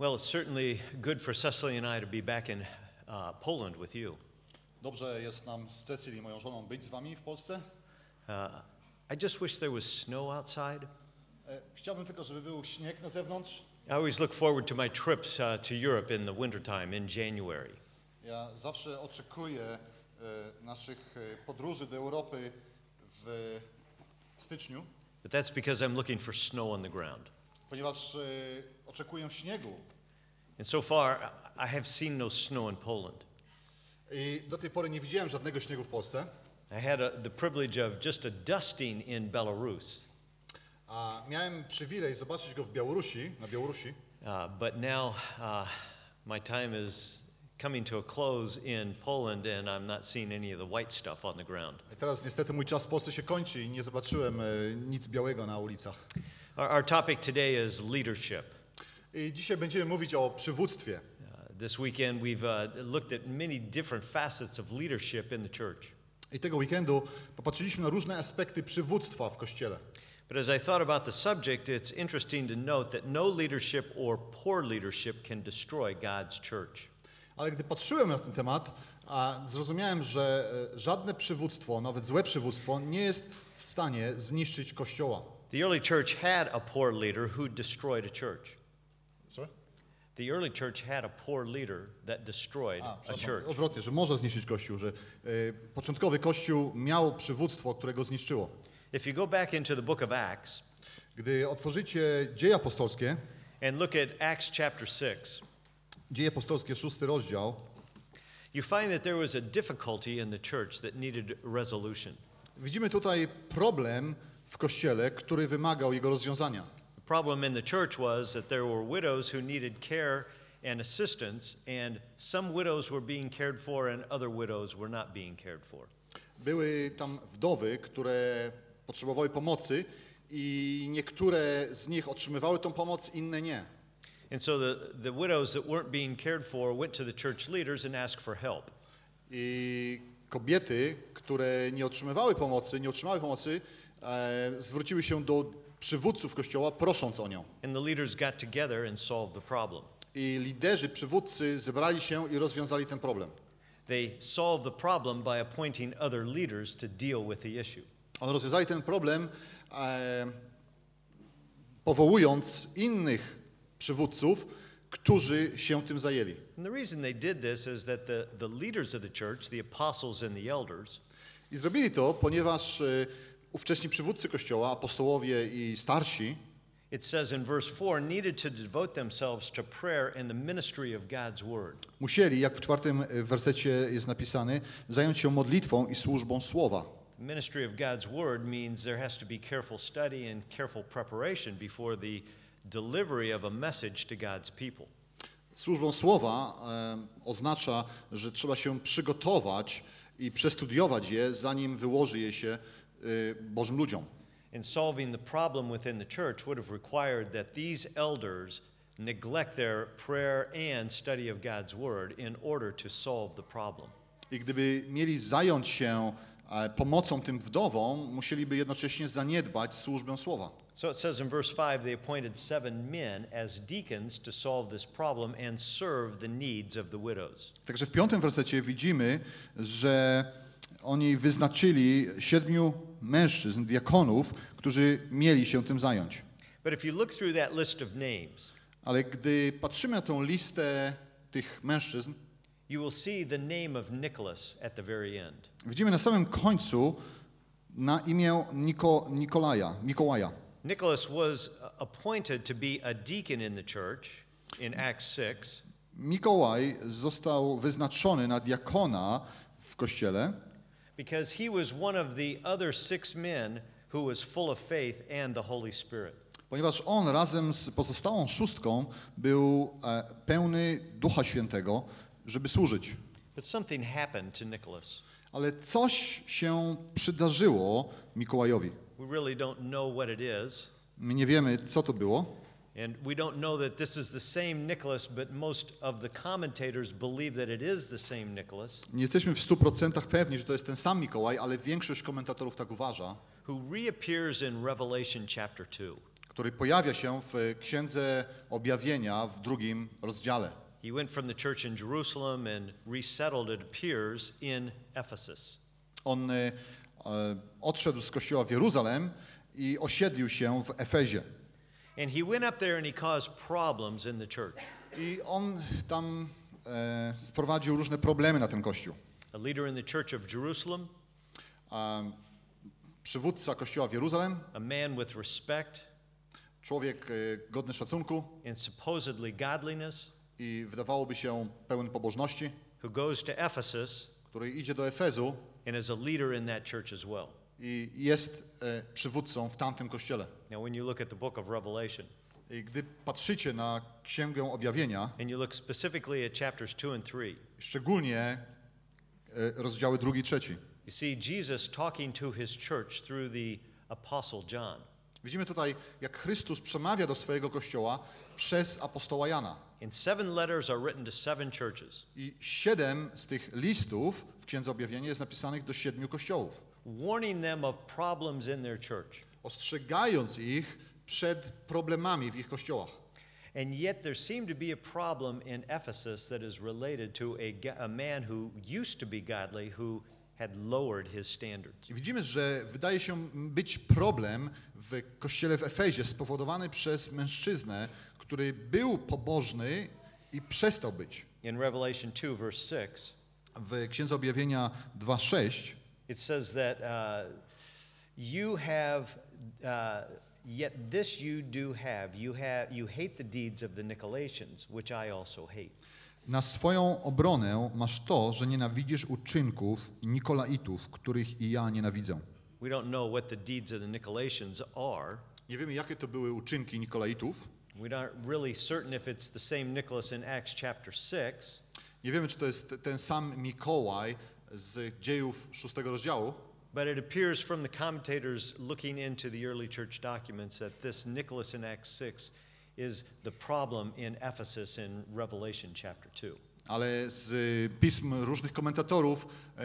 Well, it's certainly good for Cecily and I to be back in uh, Poland with you. Dobrze jest nam z Cecily, moją żoną, być z wami w Polsce. Uh, I just wish there was snow outside. E, Chciałbym tylko, żeby był śnieg na zewnątrz. I always look forward to my trips uh, to Europe in the wintertime in January. Ja zawsze oczekuję e, naszych e, podróży do Europy w styczniu, But that's because I'm looking for snow on the ground. Ponieważ e, oczekuję śniegu. And so far, I have seen no snow in Poland. I do tej pory nie widziałem żadnego śniegu w Polsce. I had a, the privilege of just a dusting in Belarus. A miałem przywilej zobaczyć go w Białorusi, na Białorusi. Uh, but now uh, my time is coming to a close in Poland, and I'm not seeing any of the white stuff on the ground. I teraz niestety mój czas w Polsce się kończy i nie zobaczyłem e, nic białego na ulicach. Our, our topic today is leadership. I dzisiaj będziemy mówić o przywództwie. Uh, this weekend, we've uh, looked at many different facets of leadership in the church. I tego weekendu popatrzyliśmy na różne aspekty przywództwa w Kościele. But as I thought about the subject, it's interesting to note that no leadership or poor leadership can destroy God's church. Ale gdy patrzyłem na ten temat, zrozumiałem, że e, żadne przywództwo, nawet złe przywództwo, nie jest w stanie zniszczyć Kościoła. The early church had a poor leader who destroyed a church. Sorry? The early church had a poor leader that destroyed A, a church. odwrotnie, że może zniszczyć Kościół, że e, początkowy Kościół miał przywództwo, które go zniszczyło. If you go back into the book of Acts Gdy otworzycie Dzieje Apostolskie, and look at Acts chapter 6, Dzieje Apostolskie, szósty rozdział, you find that there was a difficulty in the church that needed resolution. widzimy tutaj problem w Kościele, który wymagał jego rozwiązania. The problem in the church was that there were widows who needed care and assistance, and some widows were being cared for and other widows were not being cared for. Były tam wdowy, które potrzebowały pomocy i niektóre z nich otrzymywały tą pomoc, inne nie. And so the, the widows that weren't being cared for went to the church leaders and asked for help. I kobiety, które nie otrzymywały pomocy, nie otrzymały pomocy, e, zwróciły się do przywódców Kościoła, prosząc o nią. And the leaders got together and solved the problem. I liderzy, przywódcy zebrali się i rozwiązali ten problem. They solved the problem by appointing other leaders to deal with the issue. Oni rozwiązali ten problem, e, powołując innych przywódców, którzy się tym zajęli. And the reason they did this is that the, the leaders of the church, the apostles and the elders, I zrobili to, ponieważ e, ówcześni przywódcy Kościoła, apostołowie i starsi, it says in verse 4, needed to devote themselves to prayer and the ministry of God's word. musieli, jak w czwartym e, wersecie jest napisany, zająć się modlitwą i służbą słowa. The ministry of God's word means there has to be careful study and careful preparation before the delivery of a message to God's people. Służbą słowa e, oznacza, że trzeba się przygotować i przestudiować je, zanim wyłoży je się Bożym ludziom. In solving the problem within the church would have required that these elders neglect their prayer and study of God's word in order to solve the problem. I gdyby mieli zająć się e, pomocą tym wdowom, musieliby jednocześnie zaniedbać służbę słowa. So it says in verse 5 they appointed seven men as deacons to solve this problem and serve the needs of the widows. Także w piątym wersecie widzimy, że oni wyznaczyli siedmiu mężczyzn, diakonów, którzy mieli się tym zająć. But if you look through that list of names, Ale gdy patrzymy na tą listę tych mężczyzn, you will see the name of Nicholas at the very end. widzimy na samym końcu na imię Niko, Nikolaja, Mikołaja. Nicholas was appointed to be a deacon in the church in Acts 6, Mikołaj został wyznaczony na diakona w kościele, because he was one of the other six men who was full of faith and the Holy Spirit. ponieważ on razem z pozostałą szóstką był e, pełny Ducha Świętego, żeby służyć. But something happened to Nicholas. Ale coś się przydarzyło Mikołajowi. We really don't know what it is, My nie wiemy, co to było. And we don't know that this is the same Nicholas, but most of the commentators believe that it is the same Nicholas, Nie jesteśmy w 100% pewni, że to jest ten sam Mikołaj, ale większość komentatorów tak uważa, who reappears in Revelation chapter 2. który pojawia się w Księdze Objawienia w drugim rozdziale. He went from the church in Jerusalem and resettled, it appears, in Ephesus. On e, e, odszedł z kościoła w Jeruzalem i osiedlił się w Efezie. And he went up there and he caused problems in the church. I on tam e, sprowadził różne problemy na ten kościół. A leader in the church of Jerusalem, A przywódca kościoła w Jeruzalem, a man with respect. Człowiek e, godny szacunku. And supposedly godliness, i wydawałoby się pełen pobożności, who goes to Ephesus. Który idzie do Efezu. And is a leader in that church as well. I jest e, przywódcą w tamtym kościele. Now, when you look at the book of Revelation, I gdy patrzycie na Księgę Objawienia, and you look specifically at chapters 2 and 3, szczególnie e, rozdziały drugi i trzeci, you see Jesus talking to his church through the apostle John. widzimy tutaj, jak Chrystus przemawia do swojego kościoła przez apostoła Jana. And seven letters are written to seven churches, I siedem z tych listów w Księdze Objawienia jest napisanych do siedmiu kościołów, warning them of problems in their church. ostrzegając ich przed problemami w ich kościołach. And yet there seemed to be a problem in Ephesus that is related to a, a man who used to be godly who had lowered his standards. I widzimy, że wydaje się być problem w kościele w Efezie spowodowany przez mężczyznę, który był pobożny i przestał być. In Revelation 2, verse 6, W Księdze Objawienia 2:6 it says that uh, you have, uh, yet this you do have. You, have. you hate the deeds of the Nicolaitans, which I also hate. Na swoją obronę masz to, że nienawidzisz uczynków Nikolaitów, których i ja nienawidzę. We don't know what the deeds of the Nicolaitans are. Nie wiemy, jakie to były uczynki Nikolaitów. We aren't really certain if it's the same Nicholas in Acts chapter 6. Nie wiemy, czy to jest ten sam Mikołaj z dziejów szóstego rozdziału, But it appears from the commentators looking into the early church documents that this Nicholas in Acts 6 is the problem in Ephesus in Revelation chapter 2. ale z pism różnych komentatorów e,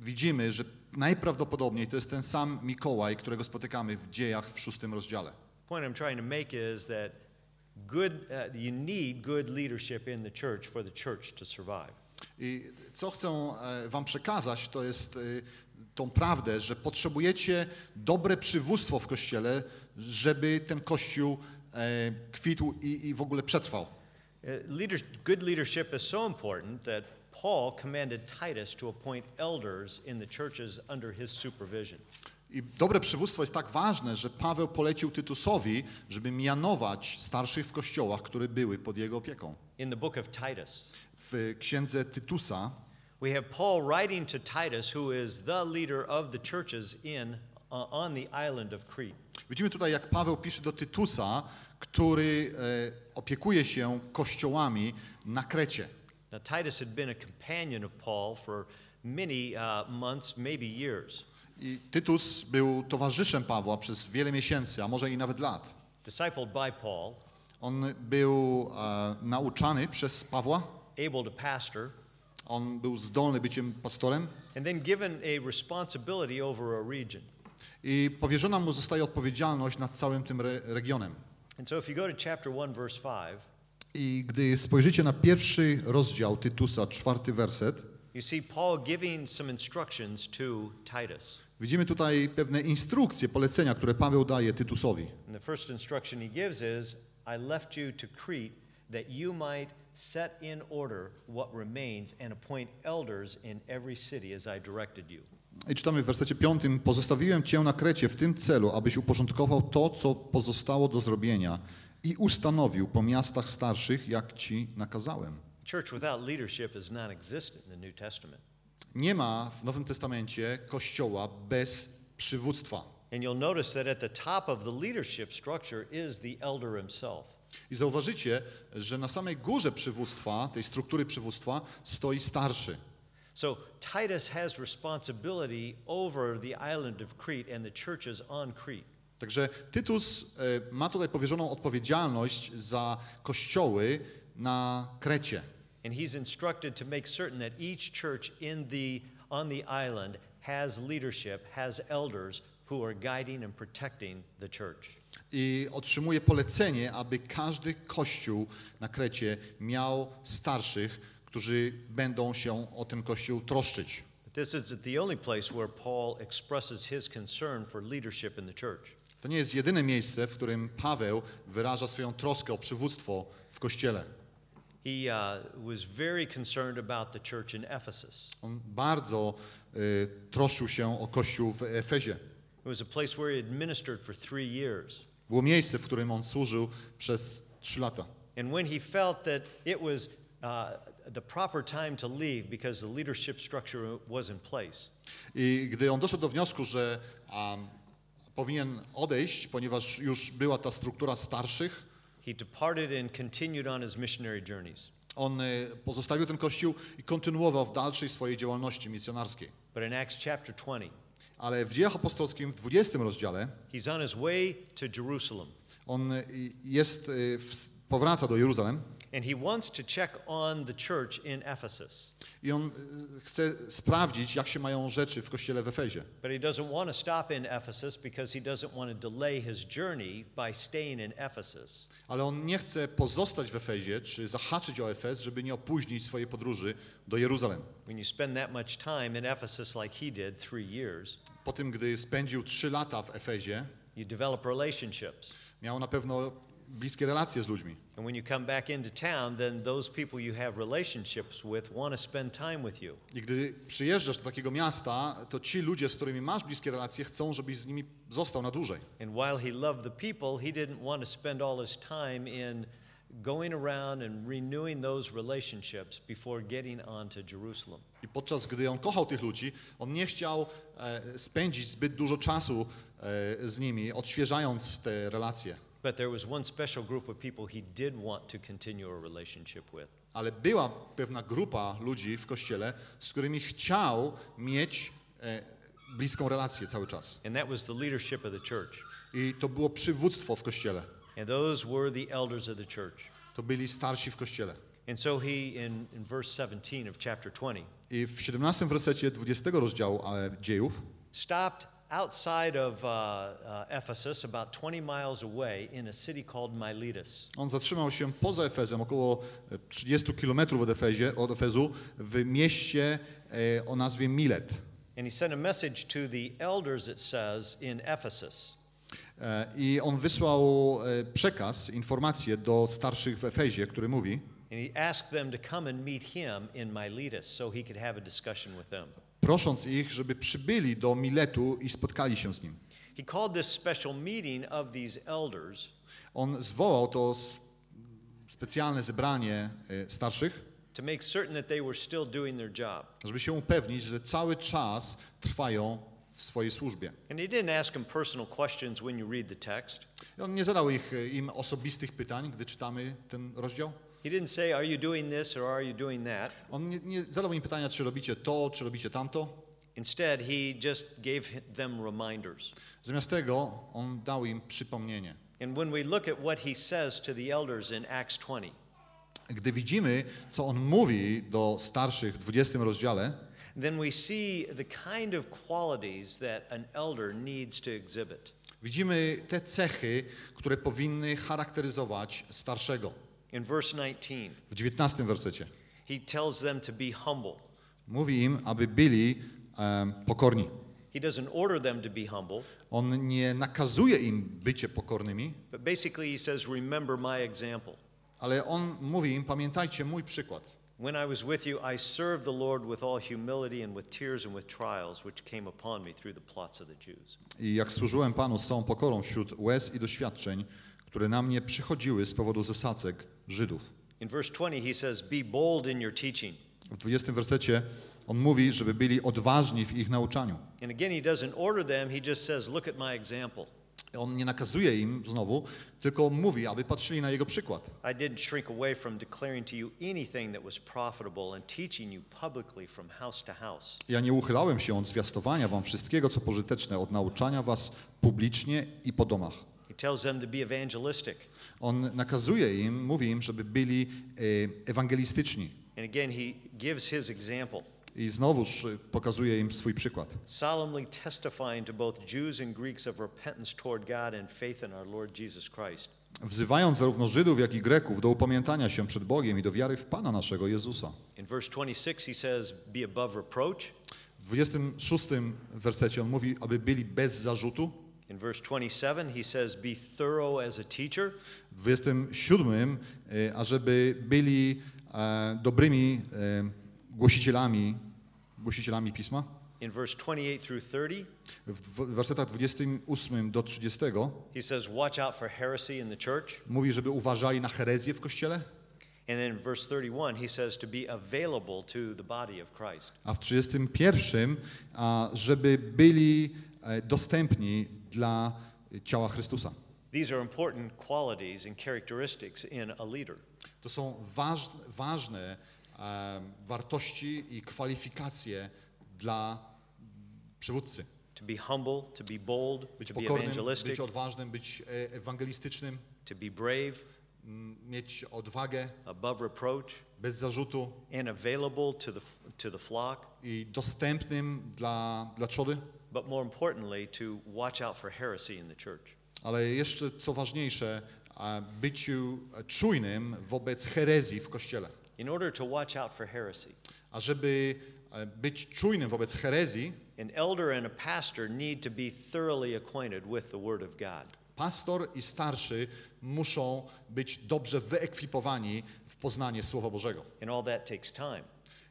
widzimy, że najprawdopodobniej to jest ten sam Mikołaj, którego spotykamy w dziejach w szóstym rozdziale. Point I'm trying to make is that good, uh, you need good leadership in the church for the church to survive. I co chcę e, wam przekazać, to jest e, tą prawdę, że potrzebujecie dobre przywództwo w Kościele, żeby ten Kościół e, kwitł i, i w ogóle przetrwał. Good leadership is so important that Paul commanded Titus to appoint elders in the churches under his supervision. I dobre przywództwo jest tak ważne, że Paweł polecił Tytusowi, żeby mianować starszych w kościołach, które były pod jego opieką. In the book of Titus, W księdze Tytusa We have Paul writing to Titus, who is the leader of the churches in uh, on the island of Crete. widzimy tutaj, jak Paweł pisze do Tytusa, który e, opiekuje się kościołami na Krecie. Now Titus had been a companion of Paul for many uh, months, maybe years. I Tytus był towarzyszem Pawła przez wiele miesięcy, a może i nawet lat. Discipled by Paul, On był e, nauczany przez Pawła, able to pastor, on był zdolny byciem pastorem and then given a responsibility over a region. i powierzona mu zostaje odpowiedzialność nad całym tym re regionem. And so if you go to chapter 1 verse 5, I gdy spojrzycie na pierwszy rozdział Tytusa, czwarty werset, you see Paul giving some instructions to Titus. Widzimy tutaj pewne instrukcje, polecenia, które Paweł daje Tytusowi. And the first instruction he gives is, I left you to Crete that you might set in order what remains and appoint elders in every city as I directed you. I czytamy w wersecie piątym, pozostawiłem Cię na Krecie w tym celu, abyś uporządkował to, co pozostało do zrobienia i ustanowił po miastach starszych, jak Ci nakazałem. Church without leadership is non existent in the New Testament. Nie ma w Nowym Testamencie kościoła bez przywództwa. And you'll notice that at the top of the leadership structure is the elder himself. I zauważycie, że na samej górze przywództwa, tej struktury przywództwa, stoi starszy. So Titus has responsibility over the island of Crete and the churches on Crete. Także Tytus e, ma tutaj powierzoną odpowiedzialność za kościoły na Krecie. And he's instructed to make certain that each church in the, on the island has leadership, has elders who are guiding and protecting the church. I otrzymuje polecenie, aby każdy kościół na Krecie miał starszych, którzy będą się o ten kościół troszczyć. This is the only place where Paul expresses his concern for leadership in the church. To nie jest jedyne miejsce, w którym Paweł wyraża swoją troskę o przywództwo w kościele. He uh, was very concerned about the church in Ephesus. On bardzo y, troszczył się o kościół w Efezie. It was a place where he had ministered for three years. Było miejsce, w którym on służył przez trzy lata. And when he felt that it was uh, the proper time to leave because the leadership structure was in place, I gdy on doszedł do wniosku, że um, powinien odejść, ponieważ już była ta struktura starszych, he departed and continued on his missionary journeys. on y, pozostawił ten kościół i kontynuował w dalszej swojej działalności misjonarskiej. But in Acts chapter 20, Ale w Dziejach Apostolskim w 20 rozdziale he's on his way to Jerusalem. on y, jest, w, powraca do Jeruzalem And he wants to check on the church in Ephesus. i on y, chce sprawdzić, jak się mają rzeczy w kościele w Efezie. But he doesn't want to stop in Ephesus because he doesn't want to delay his journey by staying in Ephesus. Ale on nie chce pozostać w Efezie, czy zahaczyć o Efez, żeby nie opóźnić swojej podróży do Jeruzalem. When you spend that much time in Ephesus like he did, three years, Po tym, gdy spędził trzy lata w Efezie, you develop relationships. miał na pewno bliskie relacje z ludźmi. And when you come back into town, then those people you have relationships with want to spend time with you. I gdy przyjeżdżasz do takiego miasta, to ci ludzie, z którymi masz bliskie relacje, chcą, żebyś z nimi został na dłużej. And while he loved the people, he didn't want to spend all his time in going around and renewing those relationships before getting on to Jerusalem. I podczas gdy on kochał tych ludzi, on nie chciał e, spędzić zbyt dużo czasu e, z nimi, odświeżając te relacje. But there was one special group of people he did want to continue a relationship with. Ale była pewna grupa ludzi w kościele, z którymi chciał mieć e, bliską relację cały czas. And that was the leadership of the church. I to było przywództwo w kościele. And those were the elders of the church. To byli starsi w kościele. And so he, in, in verse 17 of chapter 20, I w 17 wersecie 20 rozdziału e, dziejów stopped outside of uh, uh, Ephesus, about 20 miles away, in a city called Miletus. on zatrzymał się poza Efezem, około e, 30 kilometrów od, Efezie, od Efezu, w mieście e, o nazwie Milet. And he sent a message to the elders, it says, in Ephesus. E, I on wysłał e, przekaz, informację do starszych w Efezie, który mówi, And he asked them to come and meet him in Miletus so he could have a discussion with them. Prosząc ich, żeby przybyli do Miletu i spotkali się z nim. He called this special meeting of these elders On zwołał to specjalne zebranie e, starszych, to make certain that they were still doing their job. żeby się upewnić, że cały czas trwają w swojej służbie. And he didn't ask them personal questions when you read the text. I on nie zadał ich, e, im osobistych pytań, gdy czytamy ten rozdział. He didn't say, Are you doing this or are you doing that? On nie, nie zadał im pytania, czy robicie to, czy robicie tamto. Instead, he just gave them reminders. Zamiast tego on dał im przypomnienie. And when we look at what he says to the elders in Acts 20, Gdy widzimy, co on mówi do starszych w 20 rozdziale, then we see the kind of qualities that an elder needs to exhibit. widzimy te cechy, które powinny charakteryzować starszego. In verse 19, W 19 wersecie he tells them to be humble. mówi im, aby byli em, pokorni. He doesn't order them to be humble, On nie nakazuje im bycie pokornymi, but basically he says, Remember my example. ale on mówi im, pamiętajcie mój przykład. When I was with you, I served the Lord with all humility and with tears and with trials which came upon me through the plots of the Jews. I jak służyłem Panu z całą pokorą wśród łez i doświadczeń, które na mnie przychodziły z powodu zasadzek Żydów. In verse 20, he says, Be bold in your teaching. W 20 wersecie on mówi, żeby byli odważni w ich nauczaniu. And again, he doesn't order them, he just says, Look at my example. On nie nakazuje im znowu, tylko mówi, aby patrzyli na jego przykład. I didn't shrink away from declaring to you anything that was profitable and teaching you publicly from house to house. Ja nie uchylałem się od zwiastowania wam wszystkiego, co pożyteczne, od nauczania was publicznie i po domach. He tells them to be evangelistic. On nakazuje im, mówi im, żeby byli e, ewangelistyczni. And again, he gives his example. i znowuż y, pokazuje im swój przykład. solemnly testifying to both Jews and Greeks of repentance toward God and faith in our Lord Jesus Christ. Wzywając zarówno Żydów, jak i Greków do upamiętania się przed Bogiem i do wiary w Pana naszego Jezusa. In verse 26, he says, Be above reproach. W 26 wersecie on mówi, aby byli bez zarzutu. In verse 27, he says, Be thorough as a teacher. W 27, y, ażeby byli e, dobrymi e, głosicielami, głosicielami Pisma. In verse 28 through 30, W wersetach 28 do 30 he says, Watch out for heresy in the church. mówi, żeby uważali na herezję w Kościele, And then in verse 31, he says, To be available to the body of Christ. a w 31, a żeby byli e, dostępni dla ciała Chrystusa. These are important qualities and characteristics in a leader. To są waż, ważne e, wartości i kwalifikacje dla przywódcy. To be humble, to be bold, Być to be pokornym, evangelistic, być odważnym, być e, ewangelistycznym, to be brave, mieć odwagę, above reproach, bez zarzutu and available to the, to the flock, i dostępnym dla, dla trzody. But more importantly, to watch out for heresy in the church. Ale jeszcze co ważniejsze, byciu czujnym wobec herezji w Kościele. In order to watch out for heresy, A żeby e, być czujnym wobec herezji, an elder and a pastor need to be thoroughly acquainted with the Word of God. pastor i starszy muszą być dobrze wyekwipowani w poznanie Słowa Bożego. And all that takes time.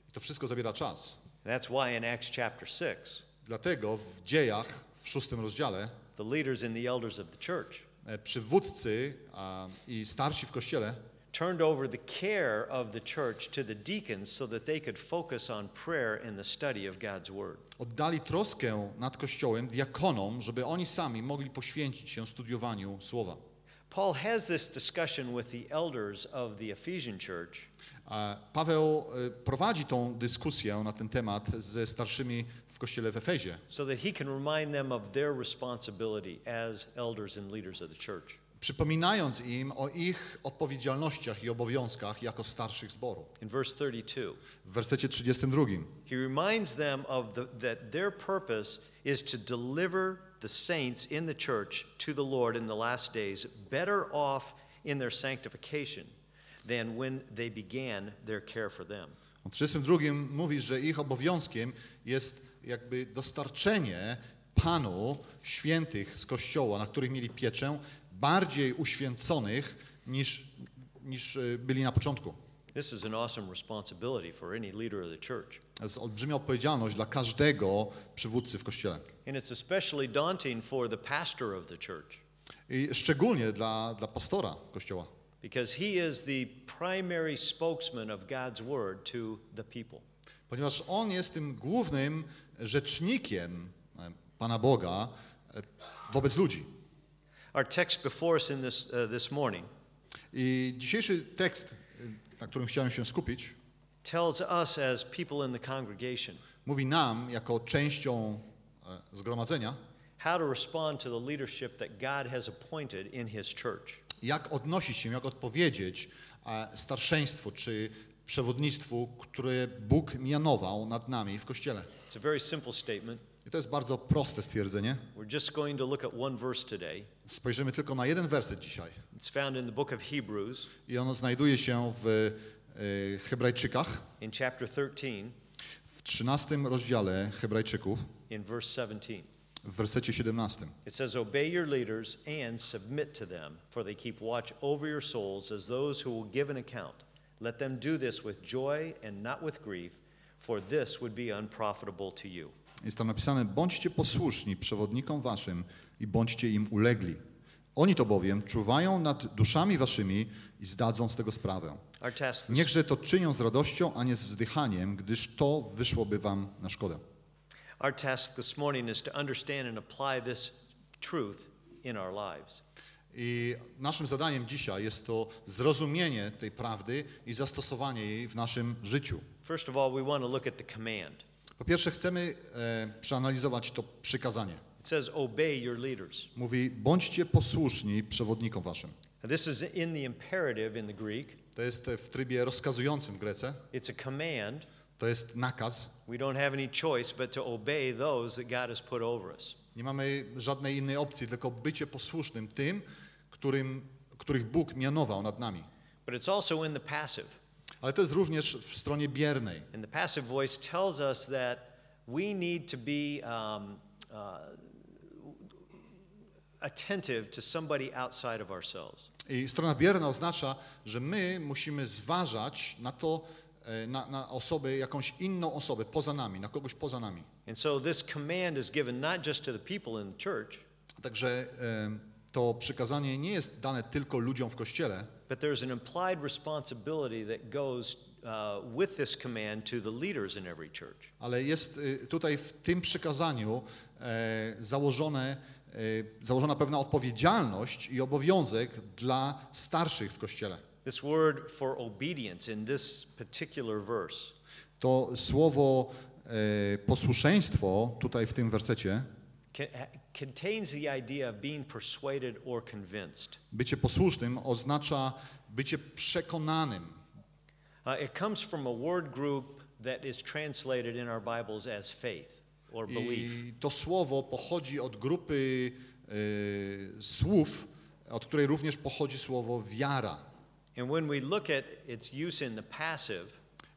I to wszystko zabiera czas. And that's why in Acts chapter 6, Dlatego w dziejach, w szóstym rozdziale, the leaders and the elders of the church e, przywódcy a, i starsi w Kościele turned over the care of the church to the deacons so that they could focus on prayer and the study of God's Word. oddali troskę nad Kościołem diakonom, żeby oni sami mogli poświęcić się studiowaniu Słowa. Paul has this discussion with the elders of the Ephesian church Paweł e, prowadzi tą dyskusję na ten temat ze starszymi w kościele w Efezie, so that he can remind them of their responsibility as elders and leaders of the church. przypominając im o ich odpowiedzialnościach i obowiązkach jako starszych zboru. In verse 32, W wersecie 32 he reminds them of the, that their purpose is to deliver the saints in the church to the Lord in the last days, better off in their sanctification than when they began their care for them. w 32 mówi, że ich obowiązkiem jest jakby dostarczenie Panu świętych z kościoła, na których mieli pieczę, bardziej uświęconych niż, niż e, byli na początku. This is an awesome responsibility for any leader of the church. To jest olbrzymia odpowiedzialność dla każdego przywódcy w kościele. And it's especially daunting for the pastor of the church I szczególnie dla, dla pastora kościoła, because he is the primary spokesman of God's word to the people. ponieważ on jest tym głównym rzecznikiem e, Pana Boga e, wobec ludzi. Our text before us in this, uh, this morning I dzisiejszy tekst, na którym chciałem się skupić, tells us as people in the congregation mówi nam, jako częścią e, zgromadzenia, how to respond to the leadership that God has appointed in his church. jak odnosić się, jak odpowiedzieć e, starszeństwu czy przewodnictwu, które Bóg mianował nad nami w kościele. It's a very simple statement. I to jest bardzo proste stwierdzenie. We're just going to look at one verse today. Spojrzymy tylko na jeden werset dzisiaj. It's found in the book of Hebrews I ono znajduje się w e, Hebrajczykach, in chapter 13 w 13 rozdziale Hebrajczyków, in verse 17. w wersecie 17. It says, Obey your leaders and submit to them, for they keep watch over your souls as those who will give an account. Let them do this with joy and not with grief, for this would be unprofitable to you. Jest tam napisane: Bądźcie posłuszni przewodnikom waszym i bądźcie im ulegli. Oni to bowiem czuwają nad duszami waszymi i zdadzą z tego sprawę. Niechże to czynią z radością, a nie z wzdychaniem, gdyż to wyszłoby wam na szkodę. our task this morning is to understand and apply this truth in our lives. I naszym zadaniem dzisiaj jest to zrozumienie tej prawdy i zastosowanie jej w naszym życiu. First of all, we want to look at the command. Po pierwsze, chcemy e, przeanalizować to przykazanie. It says, Obey your leaders. Mówi: bądźcie posłuszni przewodnikom waszym. And this is in the imperative in the Greek. To jest w trybie rozkazującym w Grece. It's a command, To jest nakaz. We don't have any choice but to obey those that God has put over us. Nie mamy żadnej innej opcji, tylko bycie posłusznym tym, którym, których Bóg mianował nad nami. But it's also in the passive. Ale to jest również w stronie biernej. And the passive voice tells us that we need to be um, uh, attentive to somebody outside of ourselves. I strona bierna oznacza, że my musimy zważać na to, e, na, na osobę, jakąś inną osobę poza nami, na kogoś poza nami. And so this command is given not just to the people in the church, Także to przykazanie nie jest dane tylko ludziom w kościele, but there's an implied responsibility that goes uh, with this command to the leaders in every church. ale jest y, tutaj w tym przykazaniu e, założone, e, założona pewna odpowiedzialność i obowiązek dla starszych w kościele. This word for obedience in this particular verse To słowo e, posłuszeństwo tutaj w tym wersecie, contains the idea of being persuaded or convinced. bycie posłusznym oznacza bycie przekonanym. Uh, it comes from a word group that is translated in our Bibles as faith or belief. I to słowo pochodzi od grupy e, słów, od której również pochodzi słowo wiara. And when we look at its use in the passive,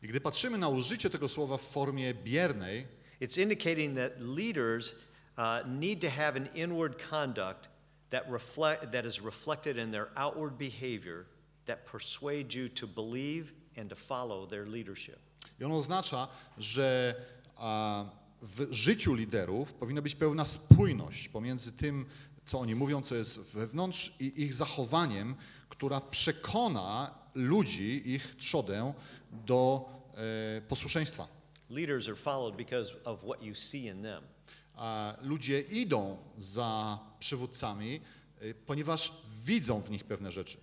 I gdy patrzymy na użycie tego słowa w formie biernej, it's indicating that leaders uh, need to have an inward conduct that, reflect, that is reflected in their outward behavior that persuade you to believe and to follow their leadership. I ono oznacza, że a, w życiu liderów powinna być pełna spójność pomiędzy tym, co oni mówią, co jest wewnątrz i ich zachowaniem, która przekona ludzi, ich trzodę do e, posłuszeństwa. Leaders are followed because of what you see in them. Ludzie idą za przywódcami, e, ponieważ widzą w nich pewne rzeczy.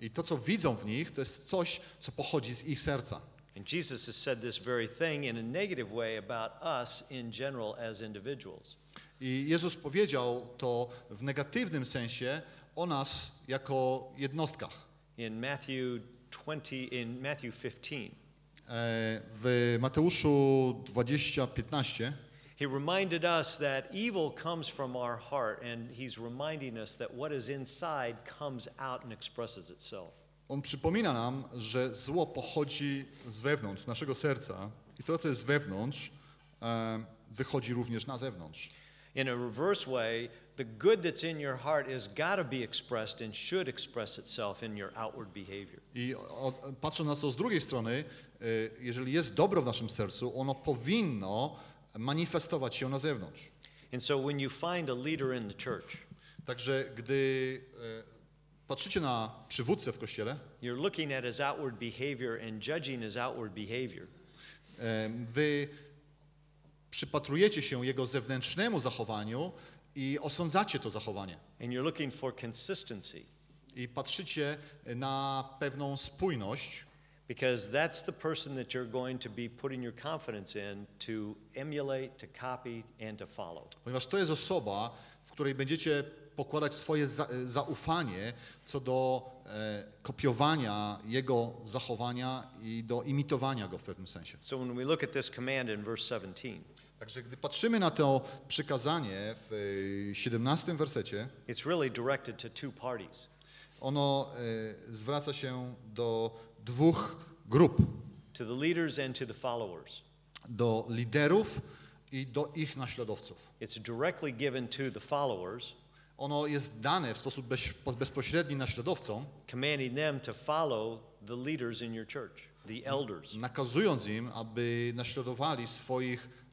I to, co widzą w nich, to jest coś, co pochodzi z ich serca. And Jesus has said this very thing in a negative way about us in general as individuals. I Jezus powiedział to w negatywnym sensie o nas jako jednostkach. In Matthew 20 in Matthew 15, E, W Mateuszu 20:15 he reminded us that evil comes from our heart and he's reminding us that what is inside comes out and expresses itself. on przypomina nam, że zło pochodzi z wewnątrz, z naszego serca i to, co jest wewnątrz, e, wychodzi również na zewnątrz. In a reverse way, the good that's in your heart is got to be expressed and should express itself in your outward behavior. I patrząc na to z drugiej strony, e, jeżeli jest dobro w naszym sercu, ono powinno manifestować się na zewnątrz. And so when you find a leader in the church, Także gdy e, patrzycie na przywódcę w kościele, you're looking at his outward behavior and judging his outward behavior. e, wy przypatrujecie się jego zewnętrznemu zachowaniu i osądzacie to zachowanie. And you're looking for consistency I patrzycie na pewną spójność, because that's the person that you're going to be putting your confidence in to emulate, to copy, and to follow. ponieważ to jest osoba, w której będziecie pokładać swoje za, zaufanie co do e, kopiowania jego zachowania i do imitowania go w pewnym sensie. So when we look at this command in verse 17, Także gdy patrzymy na to przykazanie w e, 17 wersecie, it's really directed to two parties. ono e, zwraca się do dwóch grup, To the leaders and to the followers. do liderów i do ich naśladowców. It's directly given to the followers, Ono jest dane w sposób bez, bezpośredni naśladowcom, commanding them to follow the leaders in your church, the elders. nakazując im, aby naśladowali swoich e,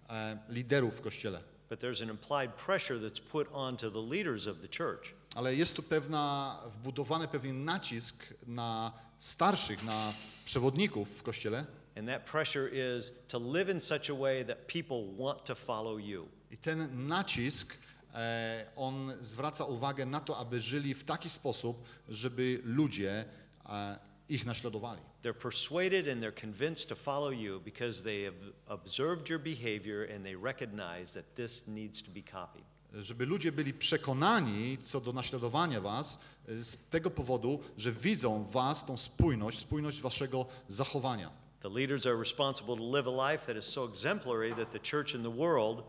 liderów w kościele. But there's an implied pressure that's put onto the leaders of the church Ale jest tu pewna, wbudowany pewien nacisk na starszych, na przewodników w kościele And that pressure is to live in such a way that people want to follow you. i ten nacisk, e, on zwraca uwagę na to, aby żyli w taki sposób, żeby ludzie e, ich naśladowali. They're persuaded and they're convinced to follow you because they have observed your behavior and they recognize that this needs to be copied. Żeby ludzie byli przekonani co do naśladowania was, z tego powodu, że widzą was tą spójność, spójność waszego zachowania. The leaders are responsible to live a life that is so exemplary that the church in the world,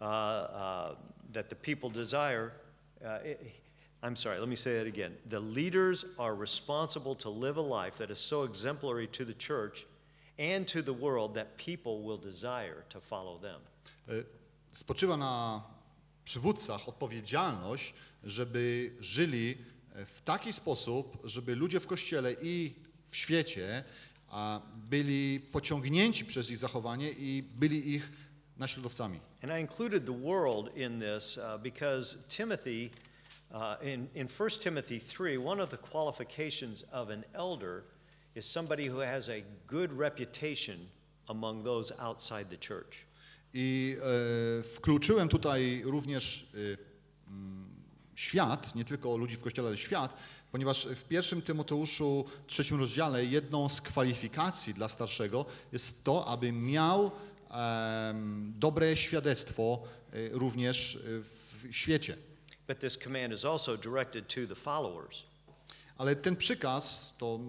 uh, uh, that the people desire. Uh, I'm sorry, let me say that again. The leaders are responsible to live a life that is so exemplary to the church and to the world that people will desire to follow them. Spoczywa na przywódcach odpowiedzialność, żeby żyli w taki sposób, żeby ludzie w kościele i w świecie a, byli pociągnięci przez ich zachowanie i byli ich naśladowcami. And I included the world in this uh, because Timothy, uh, in, in 1 Timothy 3, one of the qualifications of an elder is somebody who has a good reputation among those outside the church. I e, wkluczyłem tutaj również e, mm, świat, nie tylko ludzi w kościele, ale świat, ponieważ w pierwszym Tymoteuszu, trzecim rozdziale, jedną z kwalifikacji dla starszego jest to, aby miał em, dobre świadectwo e, również e, w świecie. But this command is also directed to the followers. Ale ten przykaz, to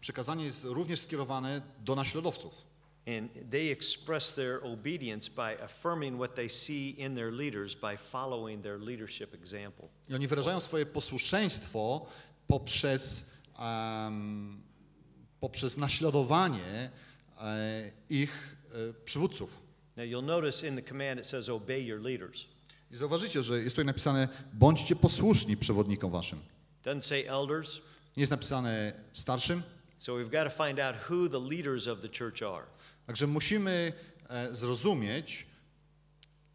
przekazanie jest również skierowane do naśladowców. And they express their obedience by affirming what they see in their leaders by following their leadership example. I oni wyrażają swoje posłuszeństwo poprzez, em, poprzez naśladowanie e, ich e, przywódców. Now you'll notice in the command it says, Obey your leaders. I zauważycie, że jest tutaj napisane, bądźcie posłuszni przewodnikom waszym. Doesn't say elders. Nie jest napisane starszym, So we've got to find out who the leaders of the church are. także musimy e, zrozumieć,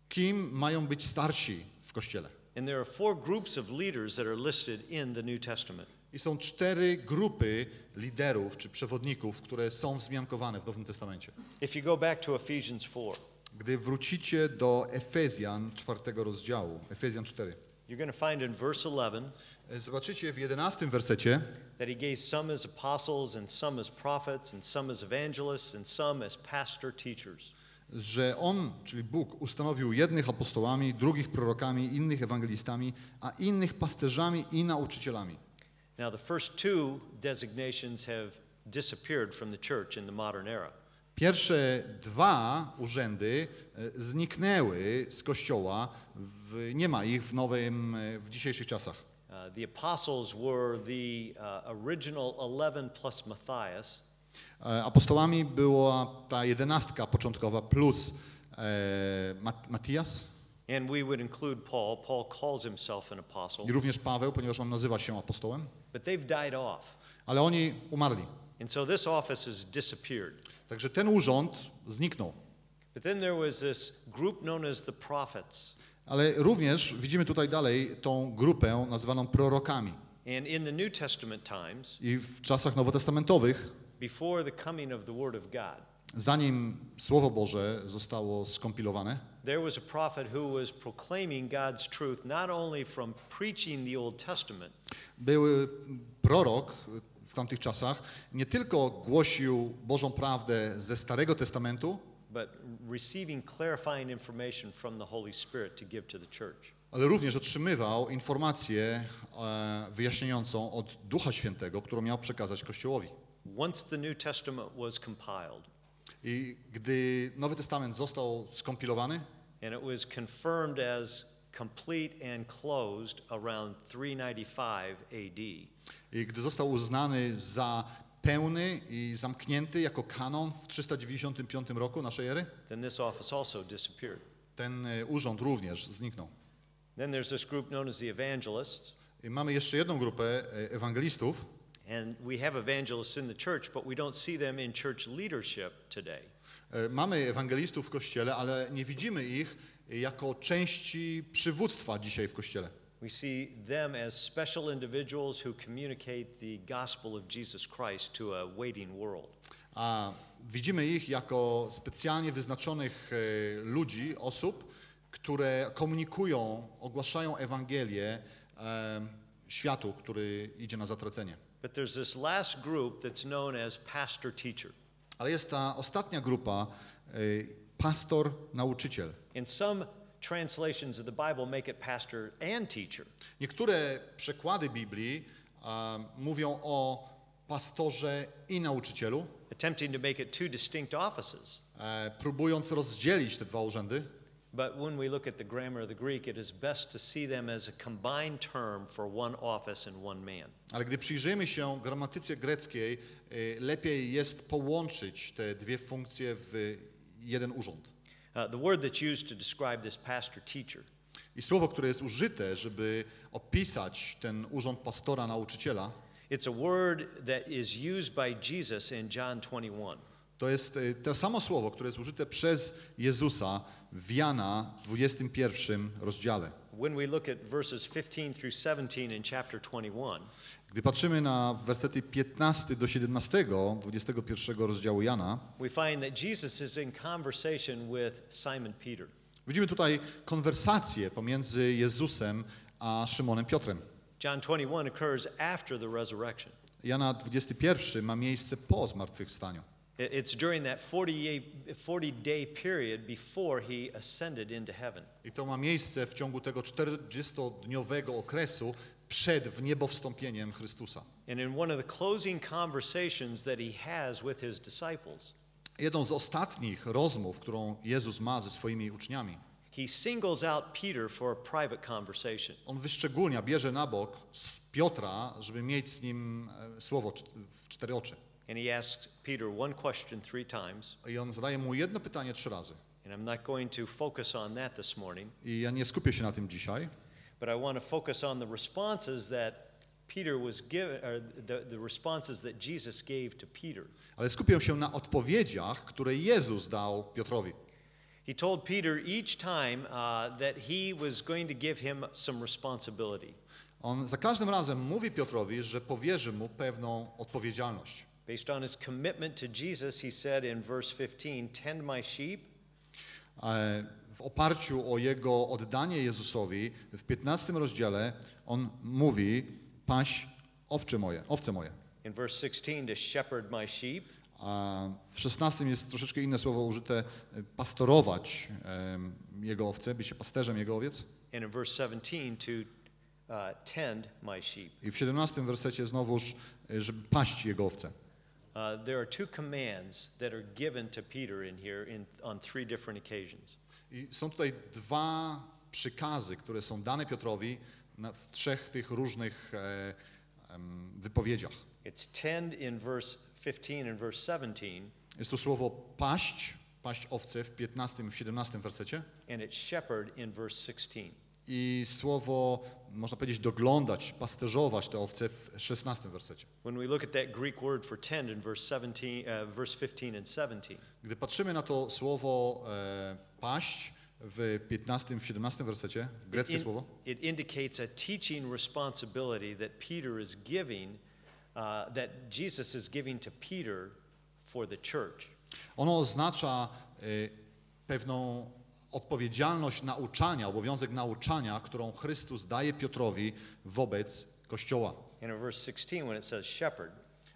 kim mają być starsi w Kościele. And there are four groups of leaders that are listed in the New Testament. I są cztery grupy liderów czy przewodników, które są wzmiankowane w Nowym Testamencie. If you go back to Ephesians 4, Gdy wrócicie do Efezjan czwartego rozdziału, Efezjan 4, you're going to find in verse 11 e, zobaczycie w jedenastym wersecie, that he gave some as apostles, and some as prophets, and some as evangelists, and some as pastor teachers. że On, czyli Bóg, ustanowił jednych apostołami, drugich prorokami, innych ewangelistami, a innych pasterzami i nauczycielami. Now, the first two designations have disappeared from the church in the modern era. Pierwsze dwa urzędy e, zniknęły z Kościoła, w, nie ma ich w nowym, e, w dzisiejszych czasach. Uh, the apostles were the uh, original 11 plus Matthias, E, Apostołami była ta jedenastka początkowa plus e, Mat- Matias and we would include Paul. Paul calls himself an apostle, i również Paweł, ponieważ on nazywa się apostołem, but they've died off. ale oni umarli. And so this office has disappeared. Także ten urząd zniknął. But then there was this group known as the prophets. Ale również widzimy tutaj dalej tą grupę nazywaną prorokami. And in the New Testament times, I w czasach nowotestamentowych, before the coming of the Word of God, zanim Słowo Boże zostało skompilowane, there was a prophet who was proclaiming God's truth not only from preaching the Old Testament, był prorok w tamtych czasach, nie tylko głosił Bożą prawdę ze Starego Testamentu, ale również otrzymywał informację e, wyjaśniającą od Ducha Świętego, którą miał przekazać Kościołowi. Once the New Testament was compiled I gdy Nowy Testament został skompilowany and it was confirmed as complete and closed around 395 AD, gdy został uznany za pełny i zamknięty jako kanon w 395 roku naszej ery, then this office also disappeared. ten e, urząd również zniknął. Then there's this group known as the evangelists, I mamy jeszcze jedną grupę e, ewangelistów, and we have evangelists in the church, but we don't see them in church leadership today. E, Mamy ewangelistów w kościele, ale nie widzimy ich jako części przywództwa dzisiaj w kościele. We see them as special individuals who communicate the gospel of Jesus Christ to a waiting world. A widzimy ich jako specjalnie wyznaczonych e, ludzi, osób, które komunikują, ogłaszają Ewangelię e, światu, który idzie na zatracenie. But there's this last group that's known as pastor teacher. Ale jest ta ostatnia grupa, e, pastor, nauczyciel. And some translations of the Bible make it pastor and teacher. Niektóre przekłady Biblii e, mówią o pastorze i nauczycielu, attempting to make it two distinct offices. e, próbując rozdzielić te dwa urzędy. But when we look at the grammar of the Greek, it is best to see them as a combined term for one office and one man. Ale gdy przyjrzymy się gramatyce greckiej, e, lepiej jest połączyć te dwie funkcje w jeden urząd. Uh, the word that's used to describe this pastor teacher I słowo, które jest użyte, żeby opisać ten urząd pastora, nauczyciela, It's a word that is used by Jesus in John 21. to jest e, to samo słowo, które jest użyte przez Jezusa w Jana 21 rozdziale. When we look at verses 15 through 17 in chapter 21, Gdy patrzymy na wersety 15 do 17 21 rozdziału Jana, we find that Jesus is in conversation with Simon Peter. widzimy tutaj konwersację pomiędzy Jezusem a Szymonem Piotrem. John 21 occurs after the resurrection. Jana 21 ma miejsce po zmartwychwstaniu. It- It's during that 40 40 day period before he ascended into heaven. I to ma miejsce w ciągu tego 40-dniowego okresu przed wniebowstąpieniem Chrystusa. And in one of the closing conversations that he has with his disciples, Jedną z ostatnich rozmów, którą Jezus ma ze swoimi uczniami, he singles out Peter for a private conversation. on wyszczególnia, bierze na bok z Piotra, żeby mieć z nim e, słowo w cztery oczy. And he asks Peter one question three times. I on zadaje mu jedno pytanie trzy razy. And I'm not going to focus on that this morning, I ja nie skupię się na tym dzisiaj, but I want to focus on the responses that Peter was given, or the, the responses that Jesus gave to Peter. ale skupię się na odpowiedziach, które Jezus dał Piotrowi. He told Peter each time uh, that he was going to give him some responsibility. On za każdym razem mówi Piotrowi, że powierzy mu pewną odpowiedzialność. Based on his commitment to Jesus, he said in verse 15, Tend my sheep. E, W oparciu o jego oddanie Jezusowi w 15 rozdziale on mówi paść owcze moje, owce moje. In verse 16, to shepherd my sheep. A w 16 jest troszeczkę inne słowo użyte e, pastorować em, jego owce, być się pasterzem jego owiec. And in verse 17, to uh, tend my sheep. I w 17 wersecie znowuż, e, żeby paść jego owce. Uh, there are two commands that are given to Peter in here in, on three different occasions. I są tutaj dwa przykazy, które są dane Piotrowi w trzech tych różnych e, wypowiedziach. It's tend in verse 15 and verse 17, Jest to słowo paść, paść owce w 15 i w 17 wersecie and it's shepherd in verse 16. i słowo, można powiedzieć, doglądać, pasterzować te owce w 16 wersecie. When we look at that Greek word for tend in verse 17, uh, verse 15 and 17, Gdy patrzymy na to słowo e, paść w 15 i w 17 wersecie, w greckie in- słowo, it indicates a teaching responsibility that Peter is giving, uh, that Jesus is giving to Peter for the church. ono oznacza e, pewną odpowiedzialność nauczania, obowiązek nauczania, którą Chrystus daje Piotrowi wobec Kościoła. And in verse 16, when it says shepherd,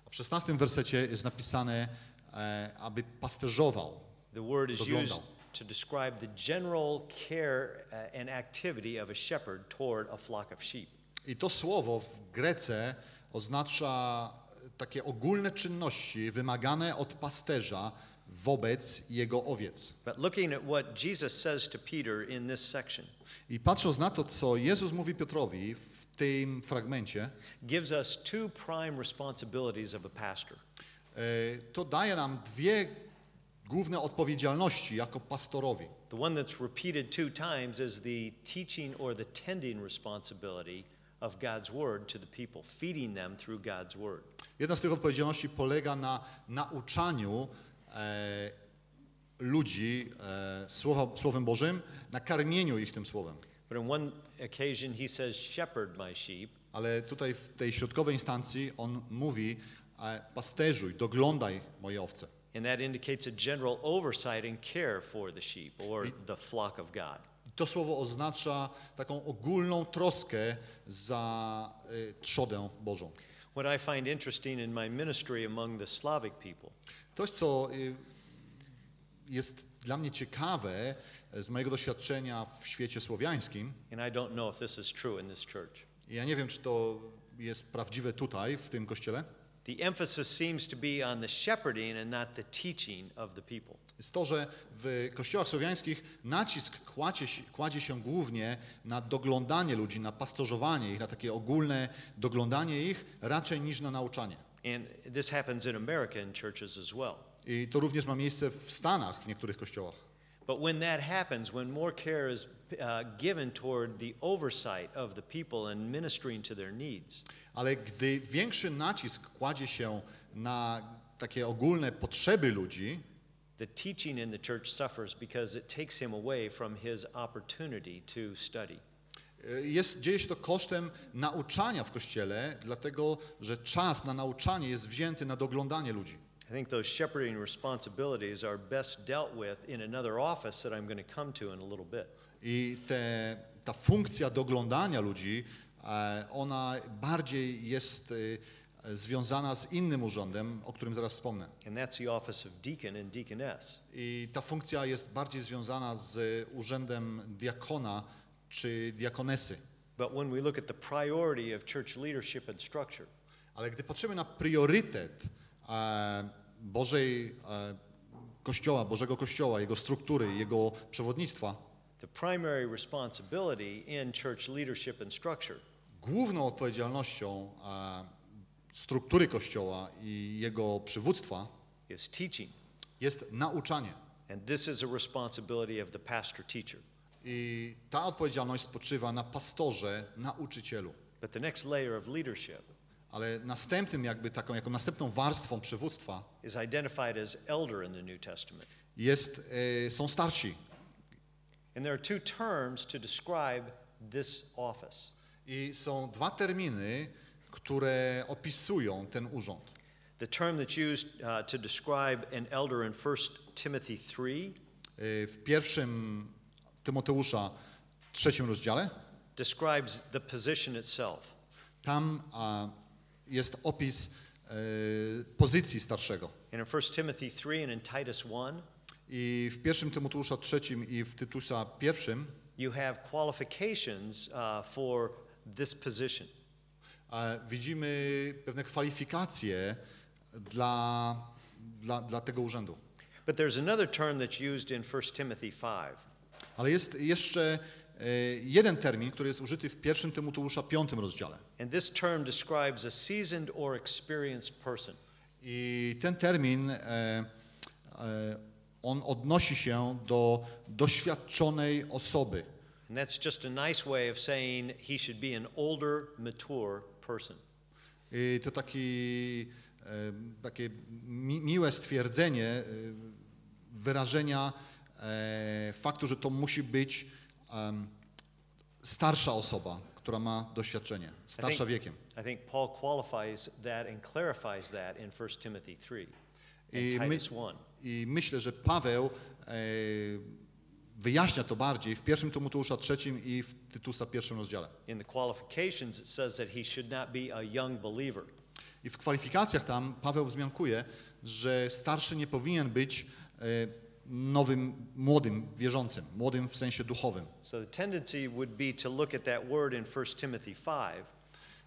A w 16 wersecie jest napisane, e, aby pasterzował. the word is used to describe the general care uh, and activity of a shepherd toward a flock of sheep. I to słowo w Grece oznacza takie ogólne czynności wymagane od pasterza wobec jego owiec. But looking at what Jesus says to Peter in this section I patrząc na to, co Jezus mówi Piotrowi w tym fragmencie, gives us two prime responsibilities of a pastor. e, to daje nam dwie główne odpowiedzialności jako pastorowi. The one that's repeated two times is the teaching or the tending responsibility of God's word to the people, feeding them through God's word. Jedna z tych odpowiedzialności polega na nauczaniu e, ludzi e, słowa, Słowem Bożym, na karmieniu ich tym Słowem. But in one occasion, he says, Shepherd my sheep. Ale tutaj w tej środkowej instancji on mówi, e, pasterzuj, doglądaj moje owce. And that indicates a general oversight and care for the sheep or the flock of God. To słowo oznacza taką ogólną troskę za e, trzodę Bożą. What I find interesting in my ministry among the Slavic people Coś, co y, jest dla mnie ciekawe z mojego doświadczenia w świecie słowiańskim. Ja nie wiem, czy to jest prawdziwe tutaj, w tym kościele. The emphasis seems to be on the shepherding and not the teaching of the people. Jest to, że w kościołach słowiańskich nacisk kładzie się, kładzie się głównie na doglądanie ludzi, na pasterzowanie ich, na takie ogólne doglądanie ich, raczej niż na nauczanie. And this happens in American churches as well. I to również ma miejsce w Stanach, w niektórych kościołach. But when that happens, when more care is uh, given toward the oversight of the people and ministering to their needs, Ale gdy większy nacisk kładzie się na takie ogólne potrzeby ludzi, the teaching in the church suffers because it takes him away from his opportunity to study. Y, jest, dzieje się to kosztem nauczania w kościele, dlatego że czas na nauczanie jest wzięty na doglądanie ludzi. I think those shepherding responsibilities are best dealt with in another office that I'm going to come to in a little bit. I te, ta funkcja doglądania ludzi, e, ona bardziej jest y, związana z innym urządem, o którym zaraz wspomnę. And that's the office of deacon and deaconess. I ta funkcja jest bardziej związana z urzędem diakona czy diakonesy. But when we look at the priority of church leadership and structure, Ale gdy patrzymy na priorytet e, Bożej e, Kościoła, Bożego Kościoła, jego struktury, jego przewodnictwa, the primary responsibility in church leadership and structure główną odpowiedzialnością e, struktury Kościoła i jego przywództwa is teaching. jest nauczanie. And this is a responsibility of the pastor teacher. I ta odpowiedzialność spoczywa na pastorze, nauczycielu. But the next layer of leadership Ale następnym, jakby taką, jako następną warstwą przywództwa is identified as elder in the New Testament. jest, e, są starsi. And there are two terms to describe this office. I są dwa terminy, które opisują ten urząd. The term that's used uh, to describe an elder in 1 Timothy 3 E, W pierwszym Tymoteusza trzecim rozdziale describes the position itself. tam a, jest opis e, pozycji starszego. And in 1 Timothy 3 and in Titus 1, I w pierwszym Tymoteusza trzecim i w Tytusa pierwszym you have qualifications uh, for this position. a, widzimy pewne kwalifikacje dla, dla, dla tego urzędu. But there's another term that's used in 1 Timothy 5. Ale jest jeszcze e, jeden termin, który jest użyty w pierwszym Tymoteusza piątym rozdziale. And this term describes a seasoned or experienced person. I ten termin, e, e, on odnosi się do doświadczonej osoby. And that's just a nice way of saying he should be an older, mature person. I to taki, e, takie mi, miłe stwierdzenie e, wyrażenia faktu, że to musi być starsza osoba, która ma doświadczenie, starsza wiekiem. I think Paul qualifies that and clarifies that in 1 Timothy 3 I, my, Titus 1. I myślę, że Paweł e, wyjaśnia to bardziej w pierwszym Tymoteusza trzecim i w Tytusa pierwszym rozdziale. In the qualifications, it says that he should not be a young believer. I w kwalifikacjach tam Paweł wzmiankuje, że starszy nie powinien być e, nowym, młodym wierzącym, młodym w sensie duchowym. So the tendency would be to look at that word in 1 Timothy 5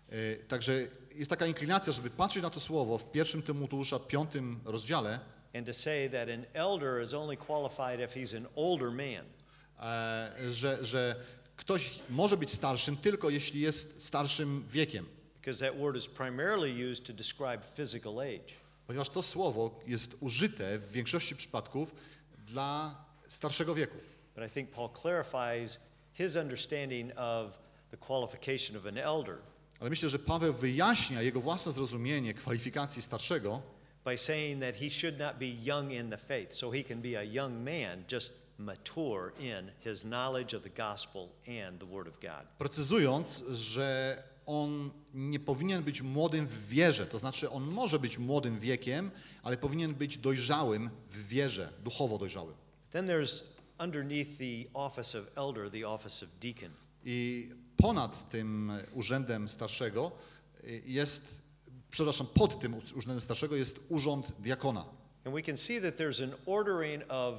E, Także jest taka inklinacja, żeby patrzeć na to słowo w pierwszym Tymoteusza piątym rozdziale and to say that an elder is only qualified if he's an older man. e, że, że ktoś może być starszym tylko jeśli jest starszym wiekiem. Because that word is primarily used to describe physical age. Ponieważ to słowo jest użyte w większości przypadków dla starszego wieku. But I think Paul clarifies his understanding of the qualification of an elder Ale myślę, że Paweł wyjaśnia jego własne zrozumienie kwalifikacji starszego, by saying that he should not be young in the faith, so he can be a young man, just mature in his knowledge of the gospel and the word of God. precyzując, że on nie powinien być młodym w wierze, to znaczy on może być młodym wiekiem, ale powinien być dojrzałym w wierze, duchowo dojrzałym. Then there's underneath the office of elder, the office of deacon. I ponad tym urzędem starszego y, jest, przepraszam, pod tym urzędem starszego jest urząd diakona. And we can see that there's an ordering of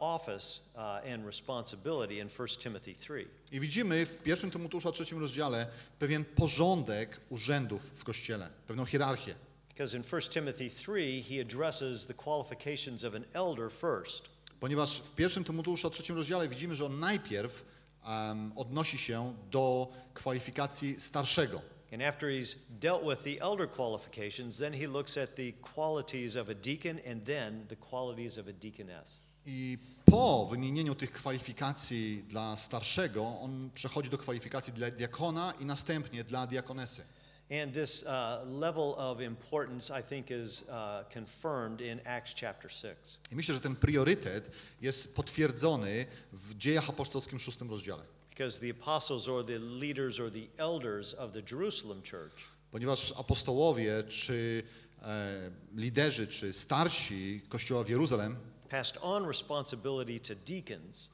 office uh, and responsibility in 1 Timothy 3. I widzimy w pierwszym Tymoteusza trzecim rozdziale pewien porządek urzędów w Kościele, pewną hierarchię. Because in 1 Timothy 3, he addresses the qualifications of an elder first. Ponieważ w pierwszym Tymoteusza trzecim rozdziale widzimy, że on najpierw em, odnosi się do kwalifikacji starszego. And after he's dealt with the elder qualifications, then he looks at the qualities of a deacon and then the qualities of a deaconess. I po wymienieniu tych kwalifikacji dla starszego, on przechodzi do kwalifikacji dla diakona i następnie dla diakonesy. And this uh, level of importance, I think, is uh, confirmed in Acts chapter 6. I myślę, że ten priorytet jest potwierdzony w dziejach apostolskim szóstym rozdziale. Because the apostles or the leaders or the elders of the Jerusalem church Ponieważ apostołowie, czy e, liderzy, czy starsi Kościoła w Jeruzalem, passed on responsibility to deacons,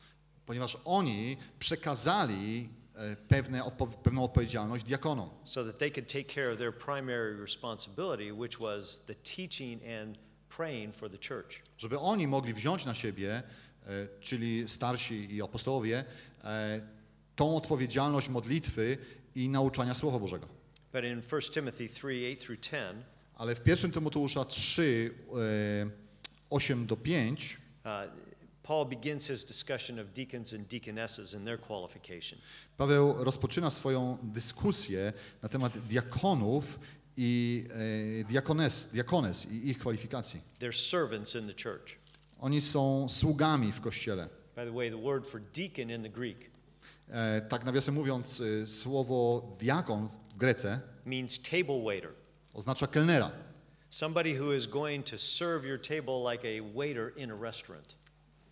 ponieważ oni przekazali e, pewne odpo- pewną odpowiedzialność diakonom, so that they could take care of their primary responsibility, which was the teaching and praying for the church. żeby oni mogli wziąć na siebie, e, czyli starsi i apostołowie, e, tą odpowiedzialność modlitwy i nauczania Słowa Bożego. But in 1 Timothy 3 8 through 10, Ale w 1 Tymoteusza 3, e, 8 do 5, uh, Paul begins his discussion of deacons and deaconesses and their qualification. Paweł rozpoczyna swoją dyskusję na temat diakonów i e, diakones, diakones i ich kwalifikacji. They're servants in the church. Oni są sługami w Kościele. By the way, the word for deacon in the Greek E, tak nawiasem mówiąc, e, słowo diakon w Grece means table waiter, oznacza kelnera. Somebody who is going to serve your table like a waiter in a restaurant.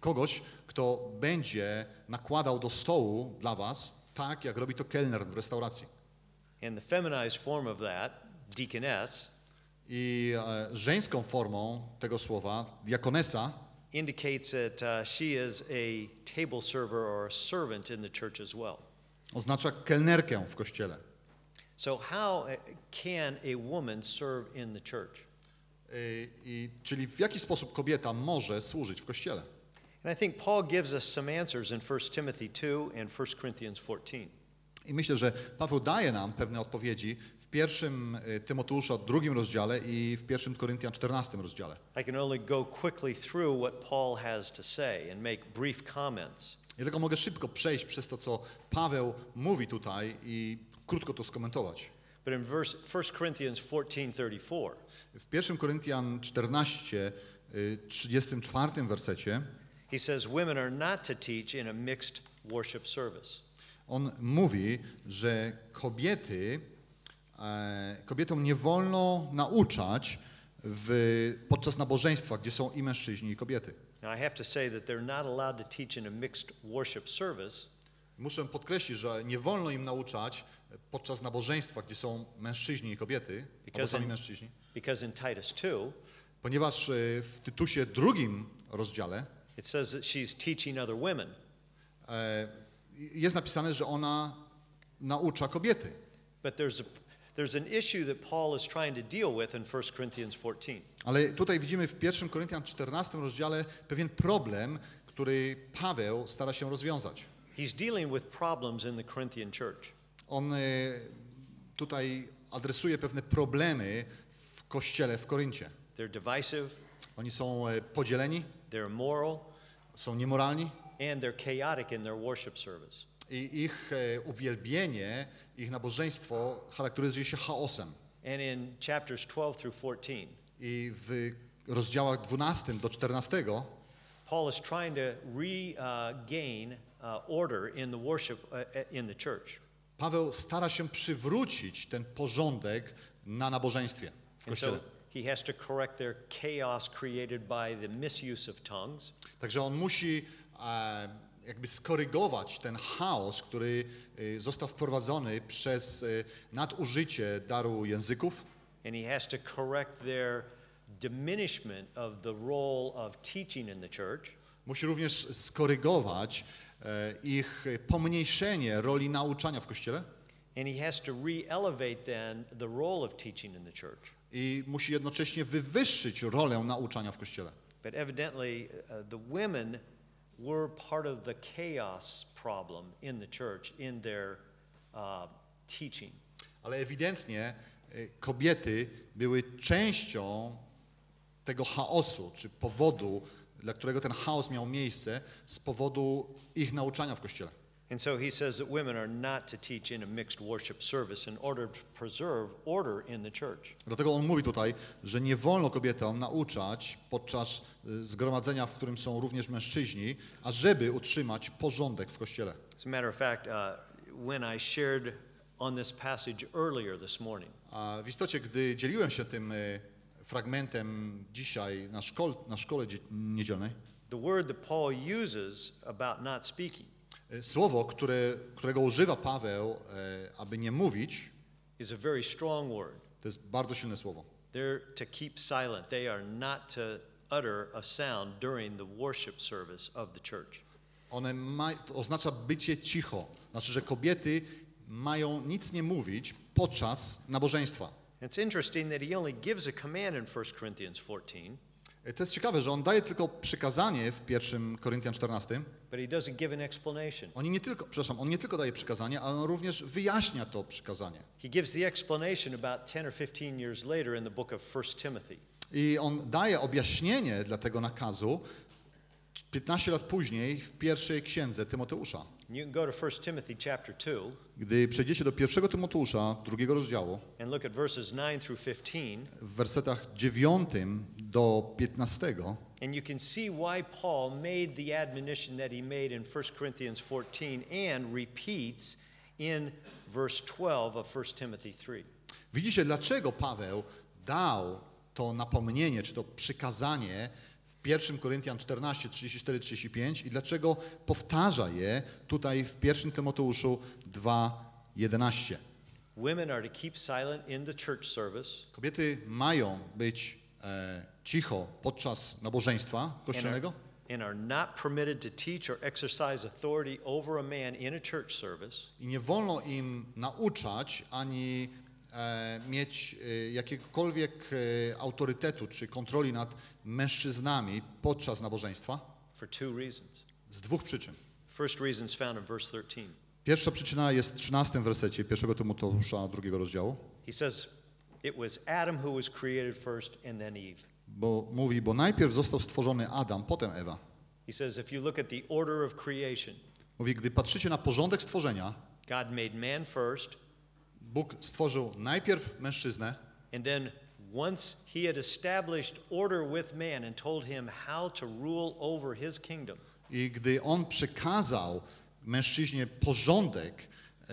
Kogoś, kto będzie nakładał do stołu dla was tak, jak robi to kelner w restauracji. And the feminized form of that, deaconess, I e, żeńską formą tego słowa, diakonesa, indicates that uh, she is a table server or a servant in the church as well. oznacza kelnerkę w Kościele. So, how uh, can a woman serve in the church? E, I, czyli w jaki sposób kobieta może służyć w Kościele? And I think Paul gives us some answers in 1 Timothy 2 and 1 Corinthians 14. I myślę, że Paweł daje nam pewne odpowiedzi w pierwszym e, Tymoteusza drugim rozdziale i w pierwszym Koryntian 14 rozdziale. I can only go quickly through what Paul has to say and make brief comments. Ja tylko mogę szybko przejść przez to, co Paweł mówi tutaj i krótko to skomentować. But in verse 1 Corinthians 14:34, W 1 Koryntian 14, y, 34 wersecie he says women are not to teach in a mixed worship service. on mówi, że kobiety, e, kobietom nie wolno nauczać w, podczas nabożeństwa, gdzie są i mężczyźni, i kobiety. Now I have to say that they're not allowed to teach in a mixed worship service Muszę podkreślić, że nie wolno im nauczać podczas nabożeństwa, gdzie są mężczyźni i kobiety, albo sami mężczyźni, because in Titus 2 ponieważ e, w Tytusie drugim rozdziale it says that she's teaching other women. e, jest napisane, że ona naucza kobiety. But there's a there's an issue that Paul is trying to deal with in 1 Corinthians 14. Ale tutaj widzimy w 1 Koryntian 14 rozdziale pewien problem, który Paweł stara się rozwiązać. He's dealing with problems in the Corinthian church. On e, tutaj adresuje pewne problemy w kościele w Koryncie. They're divisive, Oni są e, podzieleni, they're immoral, są niemoralni and they're chaotic in their worship service. i ich e, uwielbienie, ich nabożeństwo charakteryzuje się chaosem. And in chapters 12 through 14, I w rozdziałach 12 do 14 Paul is trying to regain uh, order in the worship uh, in the church. Paweł stara się przywrócić ten porządek na nabożeństwie w kościele. he has to correct their chaos created by the misuse of tongues. Także on musi e, jakby skorygować ten chaos, który e, został wprowadzony przez e, nadużycie daru języków And he has to correct their diminishment of the role of teaching in the church. Musi również skorygować ich pomniejszenie roli nauczania w kościele And he has to re-elevate then the role of teaching in the church. I musi jednocześnie wywyższyć rolę nauczania w Kościele. But evidently, uh, the women were part of the chaos problem in the church in their uh, teaching. Ale ewidentnie e, kobiety były częścią tego chaosu, czy powodu, dla którego ten chaos miał miejsce, z powodu ich nauczania w Kościele. And so he says that women are not to teach in a mixed worship service in order to preserve order in the church. Dlatego on mówi tutaj, że nie wolno kobietom nauczać podczas y, zgromadzenia, w którym są również mężczyźni, ażeby utrzymać porządek w Kościele. As a matter of fact, uh, when I shared on this passage earlier this morning, A w istocie, gdy dzieliłem się tym y, fragmentem dzisiaj na, szkol, na szkole dzie- niedzielnej, the word that Paul uses about not speaking y, słowo, które, którego używa Paweł, y, aby nie mówić, is a very strong word. to jest bardzo silne słowo. They're to keep silent. They are not to utter a sound during the worship service of the church. One ma, oznacza bycie cicho. Znaczy, że kobiety mają nic nie mówić podczas nabożeństwa. It's interesting that he only gives a command in 1 Corinthians 14, E, To jest ciekawe, że on daje tylko przykazanie w 1 Koryntian 14. but he doesn't give an explanation. On nie tylko, przepraszam, on nie tylko daje przykazanie, ale on również wyjaśnia to przykazanie. He gives the explanation about 10 or 15 years later in the book of 1 Timothy. I on daje objaśnienie dla tego nakazu 15 lat później w pierwszej księdze Tymoteusza. You can go to 1 Timothy chapter 2 Gdy przejdziecie do pierwszego Tymoteusza, drugiego rozdziału, and look at verses 9 through 15, w wersetach 9 do 15, and you can see why Paul made the admonition that he made in 1 Corinthians 14 and repeats in verse 12 of 1 Timothy 3. Widzicie, dlaczego Paweł dał to napomnienie, czy to przykazanie 1 Koryntian 14, 34, 35 i dlaczego powtarza je tutaj w 1 Tymoteuszu 2, 11. Women are to keep silent in the church service. Kobiety mają być e, cicho podczas nabożeństwa kościelnego? and are not permitted to teach or exercise authority over a man in a church service. I nie wolno im nauczać ani mieć e, jakiegokolwiek e, autorytetu czy kontroli nad mężczyznami podczas nabożeństwa z dwóch przyczyn. First reason is found in verse 13. Pierwsza przyczyna jest w 13 wersecie 1 Tymoteusza drugiego rozdziału, He says, It was Adam who was created first and then Eve. bo mówi, bo najpierw został stworzony Adam, potem Ewa. He says, If you look at the order of creation, Mówi, gdy patrzycie na porządek stworzenia, God made man first, Bóg stworzył najpierw mężczyznę, and then once he had established order with man and told him how to rule over his kingdom, i gdy On przekazał mężczyźnie porządek e,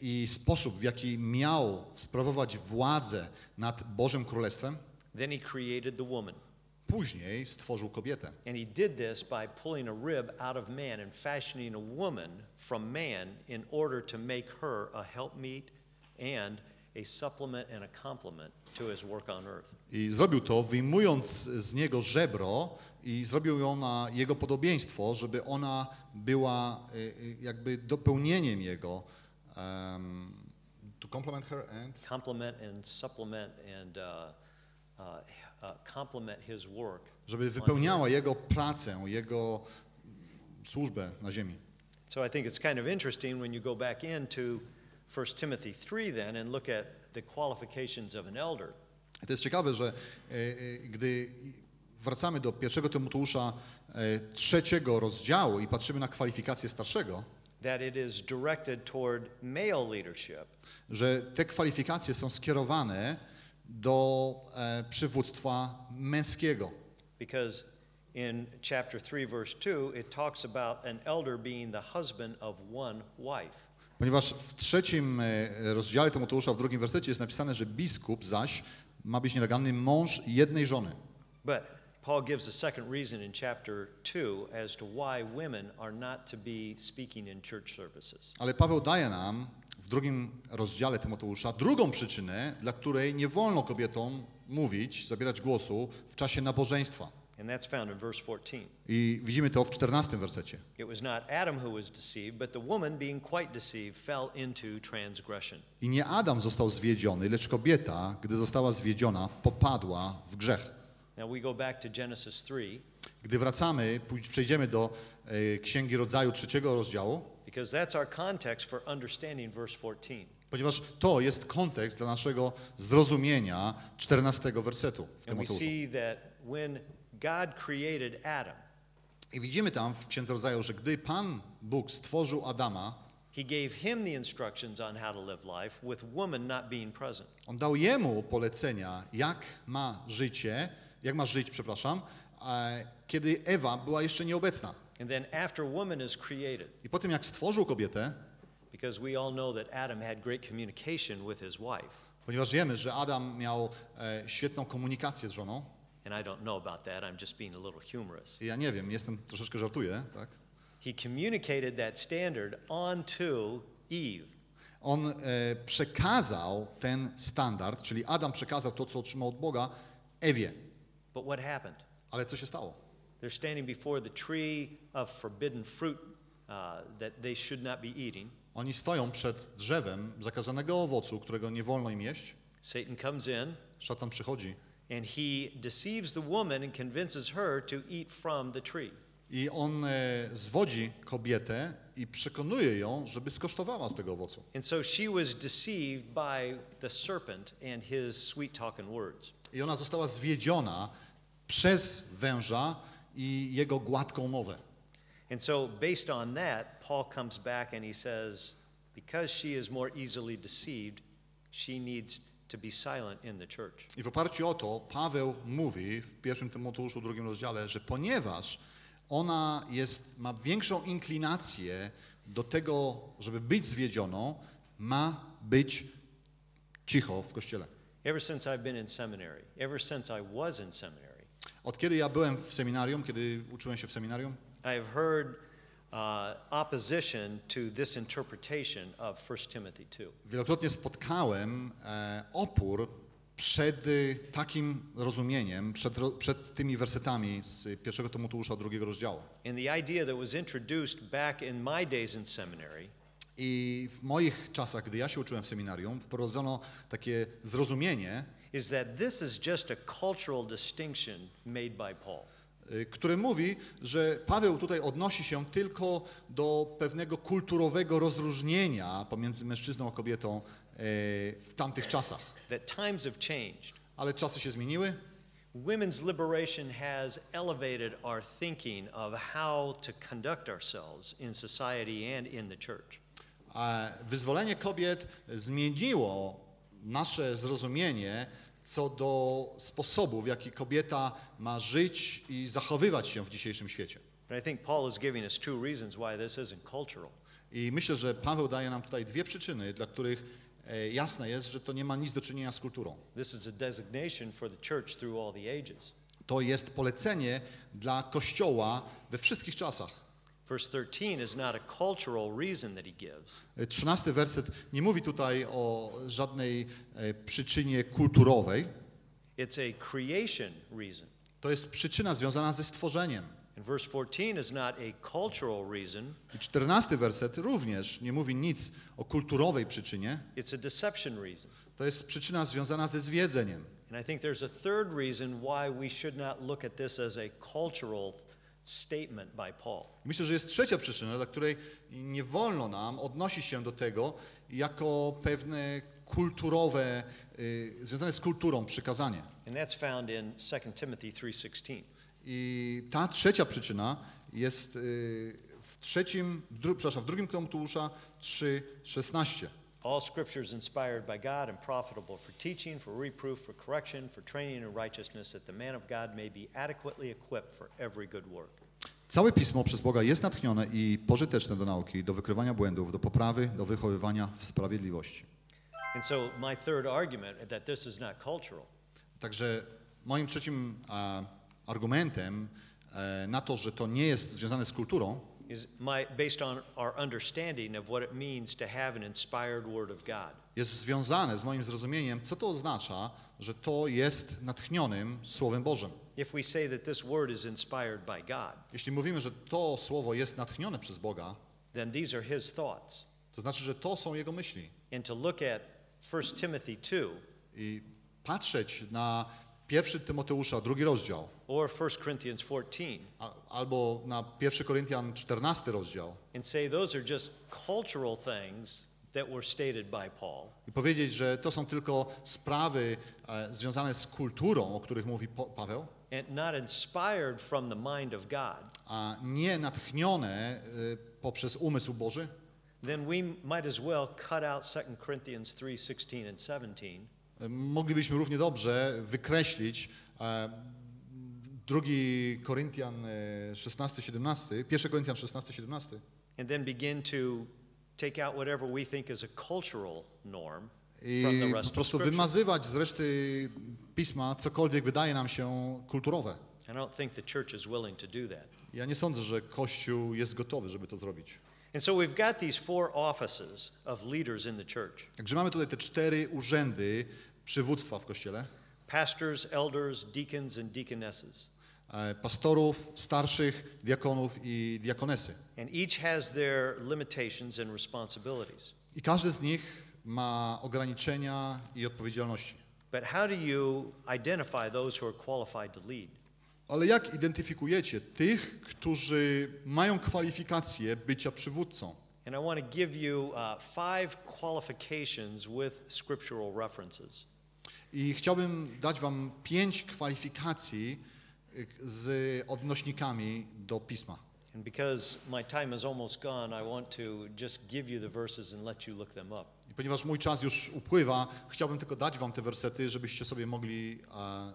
i sposób, w jaki miał sprawować władzę nad Bożym Królestwem, then he created the woman. później stworzył kobietę. And he did this by pulling a rib out of man and fashioning a woman from man in order to make her a helpmeet and a supplement and a complement to his work on earth. I zrobił to, wyjmując z niego żebro i zrobił ją na jego podobieństwo, żeby ona była y, y, jakby dopełnieniem jego. Um, to complement her and... Complement and supplement and uh, uh, uh, complement his work. Żeby wypełniała jego pracę, jego służbę na ziemi. So I think it's kind of interesting when you go back into 1 Timothy 3 then and look at the qualifications of an elder. To jest ciekawe, że e, e, gdy wracamy do pierwszego Tymoteusza e, trzeciego rozdziału i patrzymy na kwalifikacje starszego, that it is directed toward male leadership że te kwalifikacje są skierowane do e, przywództwa męskiego. because in chapter 3 verse 2 it talks about an elder being the husband of one wife Ponieważ w trzecim e, rozdziale Tymoteusza, w drugim wersecie jest napisane, że biskup zaś ma być nielegalny mąż jednej żony. but Paul gives a second reason in chapter 2 as to why women are not to be speaking in church services Ale Paweł daje nam w drugim rozdziale Tymoteusza drugą przyczynę, dla której nie wolno kobietom mówić, zabierać głosu w czasie nabożeństwa. And that's found in verse 14. I widzimy to w 14 wersecie. It was not Adam who was deceived, but the woman, being quite deceived, fell into transgression. I nie Adam został zwiedziony, lecz kobieta, gdy została zwiedziona, popadła w grzech. Now we go back to Genesis 3, Gdy wracamy, przejdziemy do e, Księgi Rodzaju trzeciego rozdziału, because that's our context for understanding verse 14. ponieważ to jest kontekst dla naszego zrozumienia 14 wersetu w And we see that when God created Adam, I widzimy tam w Księdze Rodzaju, że gdy Pan Bóg stworzył Adama, he gave him the instructions on how to live life, with woman not being present. On dał jemu polecenia, jak ma życie, jak ma żyć, przepraszam, e, kiedy Ewa była jeszcze nieobecna. And then after woman is created, I po tym, jak stworzył kobietę, because we all know that Adam had great communication with his wife. ponieważ wiemy, że Adam miał e, świetną komunikację z żoną, And I don't know about that, I'm just being a little humorous. i ja nie wiem, jestem troszeczkę żartuję, tak? He communicated that standard onto Eve. On e, przekazał ten standard, czyli Adam przekazał to, co otrzymał od Boga, Ewie. But what happened? Ale co się stało? They're standing before the tree of forbidden fruit uh, that they should not be eating. Oni stoją przed drzewem zakazanego owocu, którego nie wolno im jeść. Satan comes in Szatan przychodzi and he deceives the woman and convinces her to eat from the tree. I on e, zwodzi kobietę i przekonuje ją, żeby skosztowała z tego owocu. And so she was deceived by the serpent and his sweet talking words. I ona została zwiedziona przez węża i jego gładką mowę. And so, based on that, Paul comes back and he says, because she is more easily deceived, she needs to be silent in the church. I w oparciu o to Paweł mówi w pierwszym Tymoteuszu, drugim rozdziale, że ponieważ ona jest, ma większą inklinację do tego, żeby być zwiedzioną, ma być cicho w kościele. Ever since I've been in seminary, ever since I was in seminary, Od kiedy ja byłem w seminarium, kiedy uczyłem się w seminarium, I have heard uh, opposition to this interpretation of 1 Timothy 2. Wielokrotnie spotkałem e, opór przed y, takim rozumieniem, przed, ro, przed tymi wersetami z pierwszego Tymoteusza drugiego rozdziału. And the idea that was introduced back in my days in seminary I w moich czasach, gdy ja się uczyłem w seminarium, wprowadzono takie zrozumienie, is that this is just a cultural distinction made by Paul. Y, które mówi, że Paweł tutaj odnosi się tylko do pewnego kulturowego rozróżnienia pomiędzy mężczyzną a kobietą e, w tamtych czasach. Ale czasy się zmieniły, Women's liberation has elevated our thinking of how to conduct ourselves in society and in the church. Wyzwolenie kobiet zmieniło nasze zrozumienie co do sposobu, w jaki kobieta ma żyć i zachowywać się w dzisiejszym świecie. But I think Paul is giving us two reasons why this isn't cultural. I myślę, że Paweł daje nam tutaj dwie przyczyny, dla których e, jasne jest, że to nie ma nic do czynienia z kulturą. This is a designation for the church through all the ages. To jest polecenie dla Kościoła we wszystkich czasach. Verse 13 is not a cultural reason that he gives. E, Trzynasty werset nie mówi tutaj o żadnej e, przyczynie kulturowej. It's a creation reason. To jest przyczyna związana ze stworzeniem. And verse 14 is not a cultural reason, I czternasty werset również nie mówi nic o kulturowej przyczynie. it's a deception reason. To jest przyczyna związana ze zwiedzeniem. And I think there's a third reason why we should not look at this as a cultural statement by Paul. Myślę, że jest trzecia przyczyna, dla której nie wolno nam odnosić się do tego jako pewne kulturowe, y, związane z kulturą przykazanie. And that's found in 2 Timothy 3:16. I ta trzecia przyczyna jest y, w trzecim, dru, przepraszam, w drugim Tymoteusza 3,16. All scripture is inspired by God and profitable for teaching, for reproof, for correction, for training in righteousness, that the man of God may be adequately equipped for every good work. Całe Pismo przez Boga jest natchnione i pożyteczne do nauki, do wykrywania błędów, do poprawy, do wychowywania w sprawiedliwości. And so my third argument that this is not cultural Także moim trzecim a, argumentem e, na to, że to nie jest związane z kulturą, my, based on our understanding of what it means to have an inspired word of God. jest związane z moim zrozumieniem, co to oznacza że to jest natchnionym Słowem Bożym. If we say that this word is inspired by God, Jeśli mówimy, że to Słowo jest natchnione przez Boga, then these are his thoughts. to znaczy, że to są Jego myśli. And to look at 1 Timothy 2 I patrzeć na pierwszy Tymoteusza, drugi rozdział, or 1 Corinthians 14 a- albo na 1 Koryntian 14 rozdział. And say those are just cultural things that were stated by Paul, i powiedzieć, że to są tylko sprawy e, związane z kulturą, o których mówi po, Paweł, and not inspired from the mind of God, a nie natchnione e, poprzez umysł Boży, then we might as well cut out 2 Corinthians 3 16 and 17 e, moglibyśmy równie dobrze wykreślić e, drugi Koryntian e, 16-17, 1 Koryntian 16-17 and then begin to take out whatever we think is a cultural norm i from the po rest prostu wymazywać z reszty pisma cokolwiek wydaje nam się kulturowe. I don't think the church is willing to do that. Ja nie sądzę, że Kościół jest gotowy, żeby to zrobić. And so we've got these four offices of leaders in the church Także mamy tutaj te cztery urzędy przywództwa w Kościele. pastors, elders, deacons, and deaconesses. e, Pastorów, starszych, diakonów i diakonesy. And each has their limitations and responsibilities. I każdy z nich ma ograniczenia i odpowiedzialności. But how do you identify those who are qualified to lead? Ale jak identyfikujecie tych, którzy mają kwalifikacje bycia przywódcą? And I want to give you uh, five qualifications with scriptural references. I chciałbym dać wam pięć kwalifikacji y, z odnośnikami do pisma. And because my time is almost gone, I want to just give you the verses and let you look them up. I ponieważ mój czas już upływa, chciałbym tylko dać wam te wersety, żebyście sobie mogli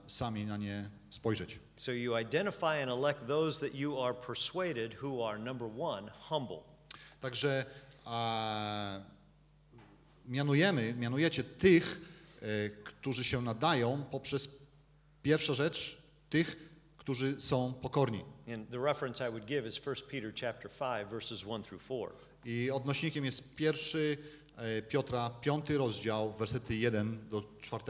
sami na nie spojrzeć. So you identify and elect those that you are persuaded who are number one, humble. Także mianujemy, mianujecie tych, e, którzy się nadają poprzez pierwsza rzecz, tych, którzy są pokorni. I would give is 1 Peter chapter 5 verses 1 through 4. I odnośnikiem jest pierwszy e, Piotra, piąty rozdział, wersety 1 do 4.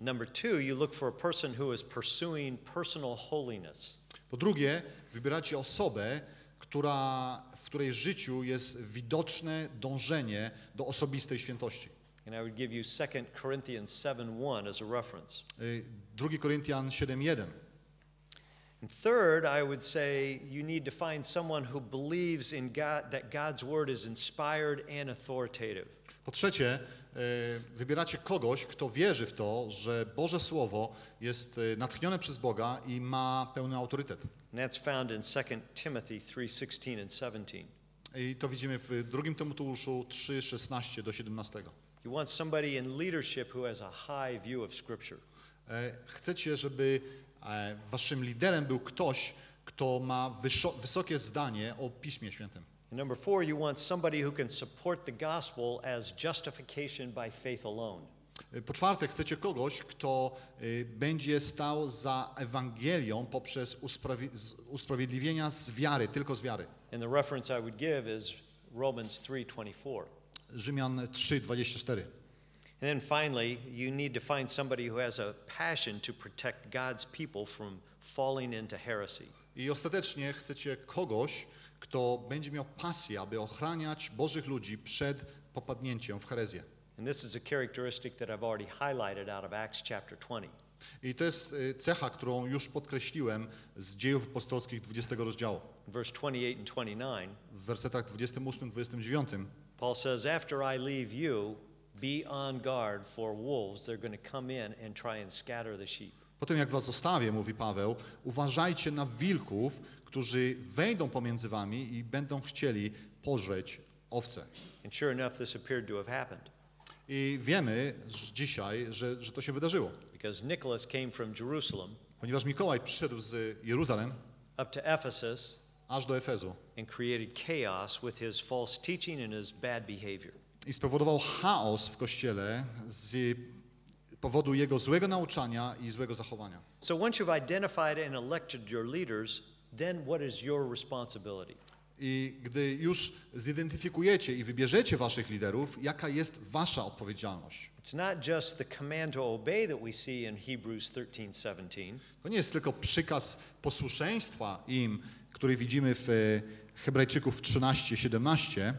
Number 2, you look for a person who is pursuing personal holiness. Po drugie, wybieracie osobę, która, w której życiu jest widoczne dążenie do osobistej świętości. And I would give you 2 Corinthians 7:1 as a reference. Y, 2 Koryntian 7:1. And third, I would say you need to find someone who believes in God that God's word is inspired and authoritative. Po trzecie, y, wybieracie kogoś, kto wierzy w to, że Boże Słowo jest y, natchnione przez Boga i ma pełny autorytet. And that's found in 2 Timothy 3:16 and 17. I to widzimy w 2 Tymoteuszu 3, 16 do 17. You want somebody in leadership who has a high view of scripture. E, Chcecie, żeby e, waszym liderem był ktoś, kto ma wysokie zdanie o Piśmie Świętym. And number 4, you want somebody who can support the gospel as justification by faith alone. E, Po czwarte, chcecie kogoś, kto będzie stał za Ewangelią poprzez usprawi- usprawiedliwienia z wiary, tylko z wiary. And the reference I would give is Romans 3:24. Rzymian 3, 24. And then finally, you need to find somebody who has a passion to protect God's people from falling into heresy. I ostatecznie chcecie kogoś, kto będzie miał pasję, aby ochraniać Bożych ludzi przed popadnięciem w herezję. And this is a characteristic that I've already highlighted out of Acts chapter 20. I to jest y, cecha, którą już podkreśliłem z dziejów apostolskich 20 rozdziału. Verse 28 and 29, W wersetach 28-29 Paul says, After I leave you, be on guard for wolves. They're going to come in and try and scatter the sheep. Potem jak was zostawię, mówi Paweł, uważajcie na wilków, którzy wejdą pomiędzy wami i będą chcieli pożreć owce. And sure enough, this appeared to have happened I wiemy dzisiaj, że, że to się wydarzyło, because Nicholas came from Jerusalem ponieważ Mikołaj przyszedł z Jeruzalem up to Ephesus aż do Efezu and created chaos with his false teaching and his bad behavior. i spowodował chaos w kościele z powodu jego złego nauczania i złego zachowania. So once you've identified and elected your leaders, then what is your responsibility? I gdy już zidentyfikujecie i wybierzecie waszych liderów, jaka jest wasza odpowiedzialność? It's not just the command to obey that we see in Hebrews 13 17, To nie jest tylko przykaz posłuszeństwa im, który widzimy w e, Hebrajczyków 13-17,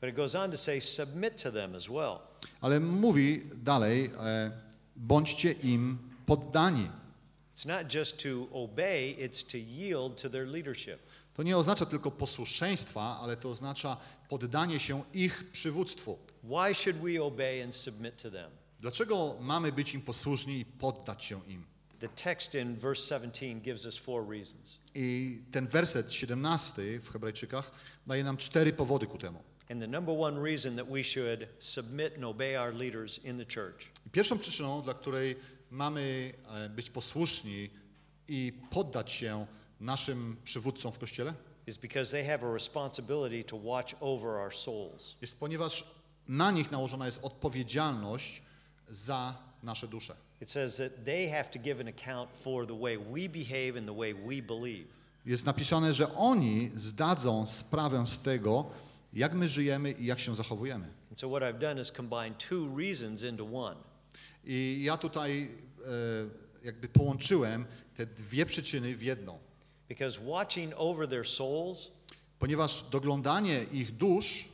but it goes on to say, submit to them as well. ale mówi dalej, e, bądźcie im poddani. It's not just to obey, it's to yield to their leadership. To nie oznacza tylko posłuszeństwa, ale to oznacza poddanie się ich przywództwu. Why should we obey and submit to them? Dlaczego mamy być im posłuszni i poddać się im? The text in verse 17 gives us four reasons. I ten werset 17 w Hebrajczykach daje nam cztery powody ku temu. And the number one reason that we should submit and obey our leaders in the church I pierwszą przyczyną, dla której mamy e, być posłuszni i poddać się naszym przywódcom w Kościele, is because they have a responsibility to watch over our souls. jest ponieważ na nich nałożona jest odpowiedzialność za nasze dusze. It says that they have to give an account for the way we behave and the way we believe. Jest napisane, że oni zdadzą sprawę z tego, jak my żyjemy i jak się zachowujemy. And so what I've done is combine two reasons into one. I ja tutaj e, jakby połączyłem te dwie przyczyny w jedną. Because watching over their souls Ponieważ doglądanie ich dusz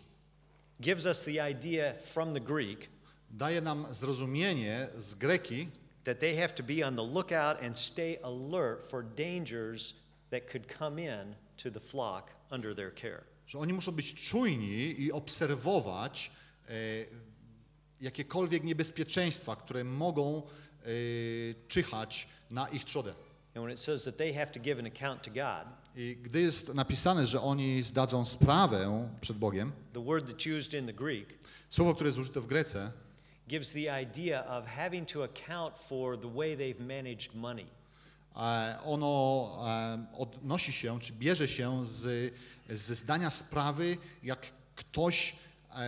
gives us the idea from the Greek daje nam zrozumienie z greki, that they have to be on the lookout and stay alert for dangers that could come in to the flock under their care. że oni muszą być czujni i obserwować e, jakiekolwiek niebezpieczeństwa, które mogą e, czyhać na ich trzodę. And when it says that they have to give an account to God, I gdy jest napisane, że oni zdadzą sprawę przed Bogiem, the word that's used in the Greek słowo, które jest użyte w Grece, gives the idea of having to account for the way they've managed money. ono odnosi się, czy bierze się z, ze zdania sprawy, jak ktoś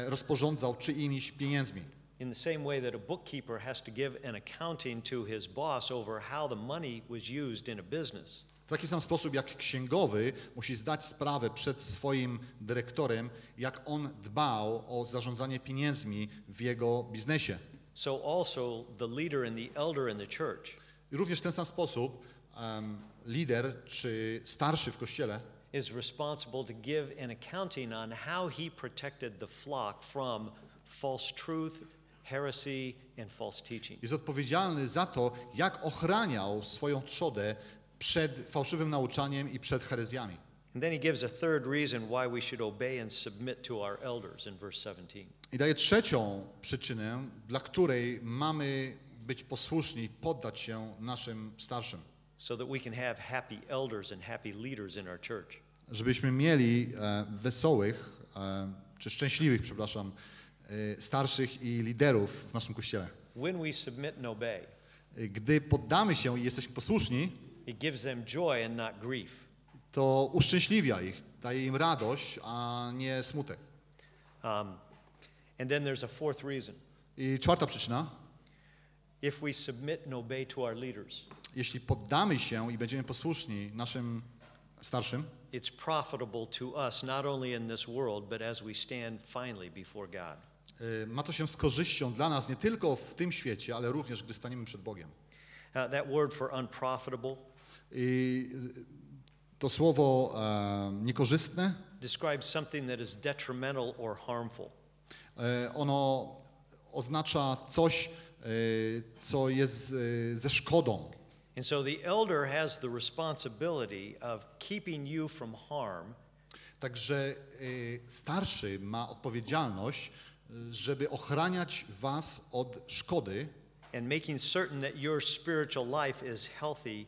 rozporządzał czyimiś pieniędzmi. In the same way that a bookkeeper has to give an accounting to his boss over how the money was used in a business. W taki sam sposób jak księgowy musi zdać sprawę przed swoim dyrektorem, jak on dbał o zarządzanie pieniędzmi w jego biznesie. So also the leader and the elder in the church I również w ten sam sposób em, lider czy starszy w kościele is responsible to give an accounting on how he protected the flock from false truth, heresy, and false teaching. jest odpowiedzialny za to, jak ochraniał swoją trzodę przed fałszywym nauczaniem i przed herezjami. And then he gives a third reason why we should obey and submit to our elders in verse 17. I daje trzecią przyczynę, dla której mamy być posłuszni poddać się naszym starszym. So that we can have happy elders and happy leaders in our church. żebyśmy mieli e, wesołych, e, czy szczęśliwych, przepraszam, e, starszych i liderów w naszym kościele. When we submit and obey, Gdy poddamy się i jesteśmy posłuszni, it gives them joy and not grief. to uszczęśliwia ich, daje im radość, a nie smutek. Um, and then there's a fourth reason. I czwarta przyczyna, If we submit and obey to our leaders, jeśli poddamy się i będziemy posłuszni naszym starszym, it's profitable to us not only in this world, but as we stand finally before God. e, ma to się z korzyścią dla nas nie tylko w tym świecie, ale również gdy staniemy przed Bogiem. Uh, that word for unprofitable I e, to słowo e, niekorzystne, describes something that is detrimental or harmful. E, Ono oznacza coś, e, co jest ze szkodą. And so the elder has the responsibility of keeping you from harm Także starszy ma odpowiedzialność, żeby ochraniać was od szkody and making certain that your spiritual life is healthy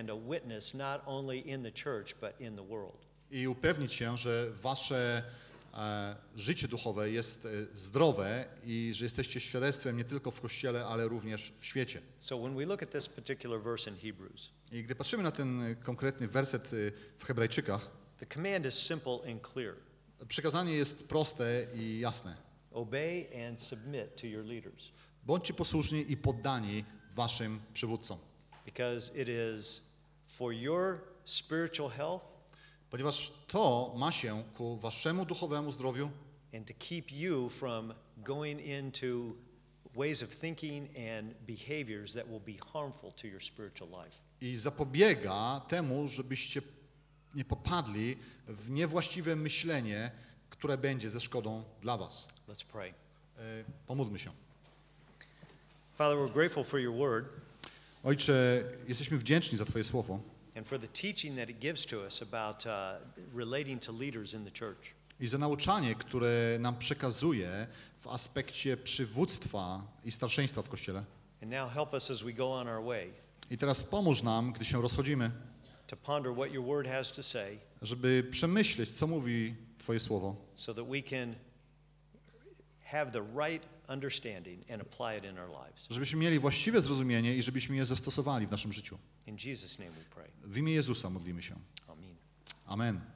and a witness not only in the church but in the world. i upewnić się, że wasze e, życie duchowe jest e, zdrowe i że jesteście świadectwem nie tylko w kościele, ale również w świecie. So when we look at this particular verse in Hebrews, I gdy patrzymy na ten e, konkretny werset w Hebrajczykach, the command is simple and clear. przekazanie jest proste i jasne. Obey and submit to your leaders Bądźcie posłuszni i poddani waszym przywódcom, because it is for your spiritual health ponieważ to ma się ku waszemu duchowemu zdrowiu and to keep you from going into ways of thinking and behaviors that will be harmful to your spiritual life. i zapobiega temu, żebyście nie popadli w niewłaściwe myślenie, które będzie ze szkodą dla was. Let's pray. E, Pomódlmy się. Father, we're grateful for your word Ojcze, jesteśmy wdzięczni za Twoje słowo and for the teaching that it gives to us about uh, relating to leaders in the church. i za nauczanie, które nam przekazuje w aspekcie przywództwa i starszeństwa w Kościele. And now help us as we go on our way I teraz pomóż nam, gdy się rozchodzimy, to ponder what your word has to say żeby przemyśleć, co mówi Twoje słowo, so that we can have the right understanding and apply it in our lives. żebyśmy mieli właściwe zrozumienie i żebyśmy je zastosowali w naszym życiu. In Jesus' name we pray. W imię Jezusa modlimy się. Amen.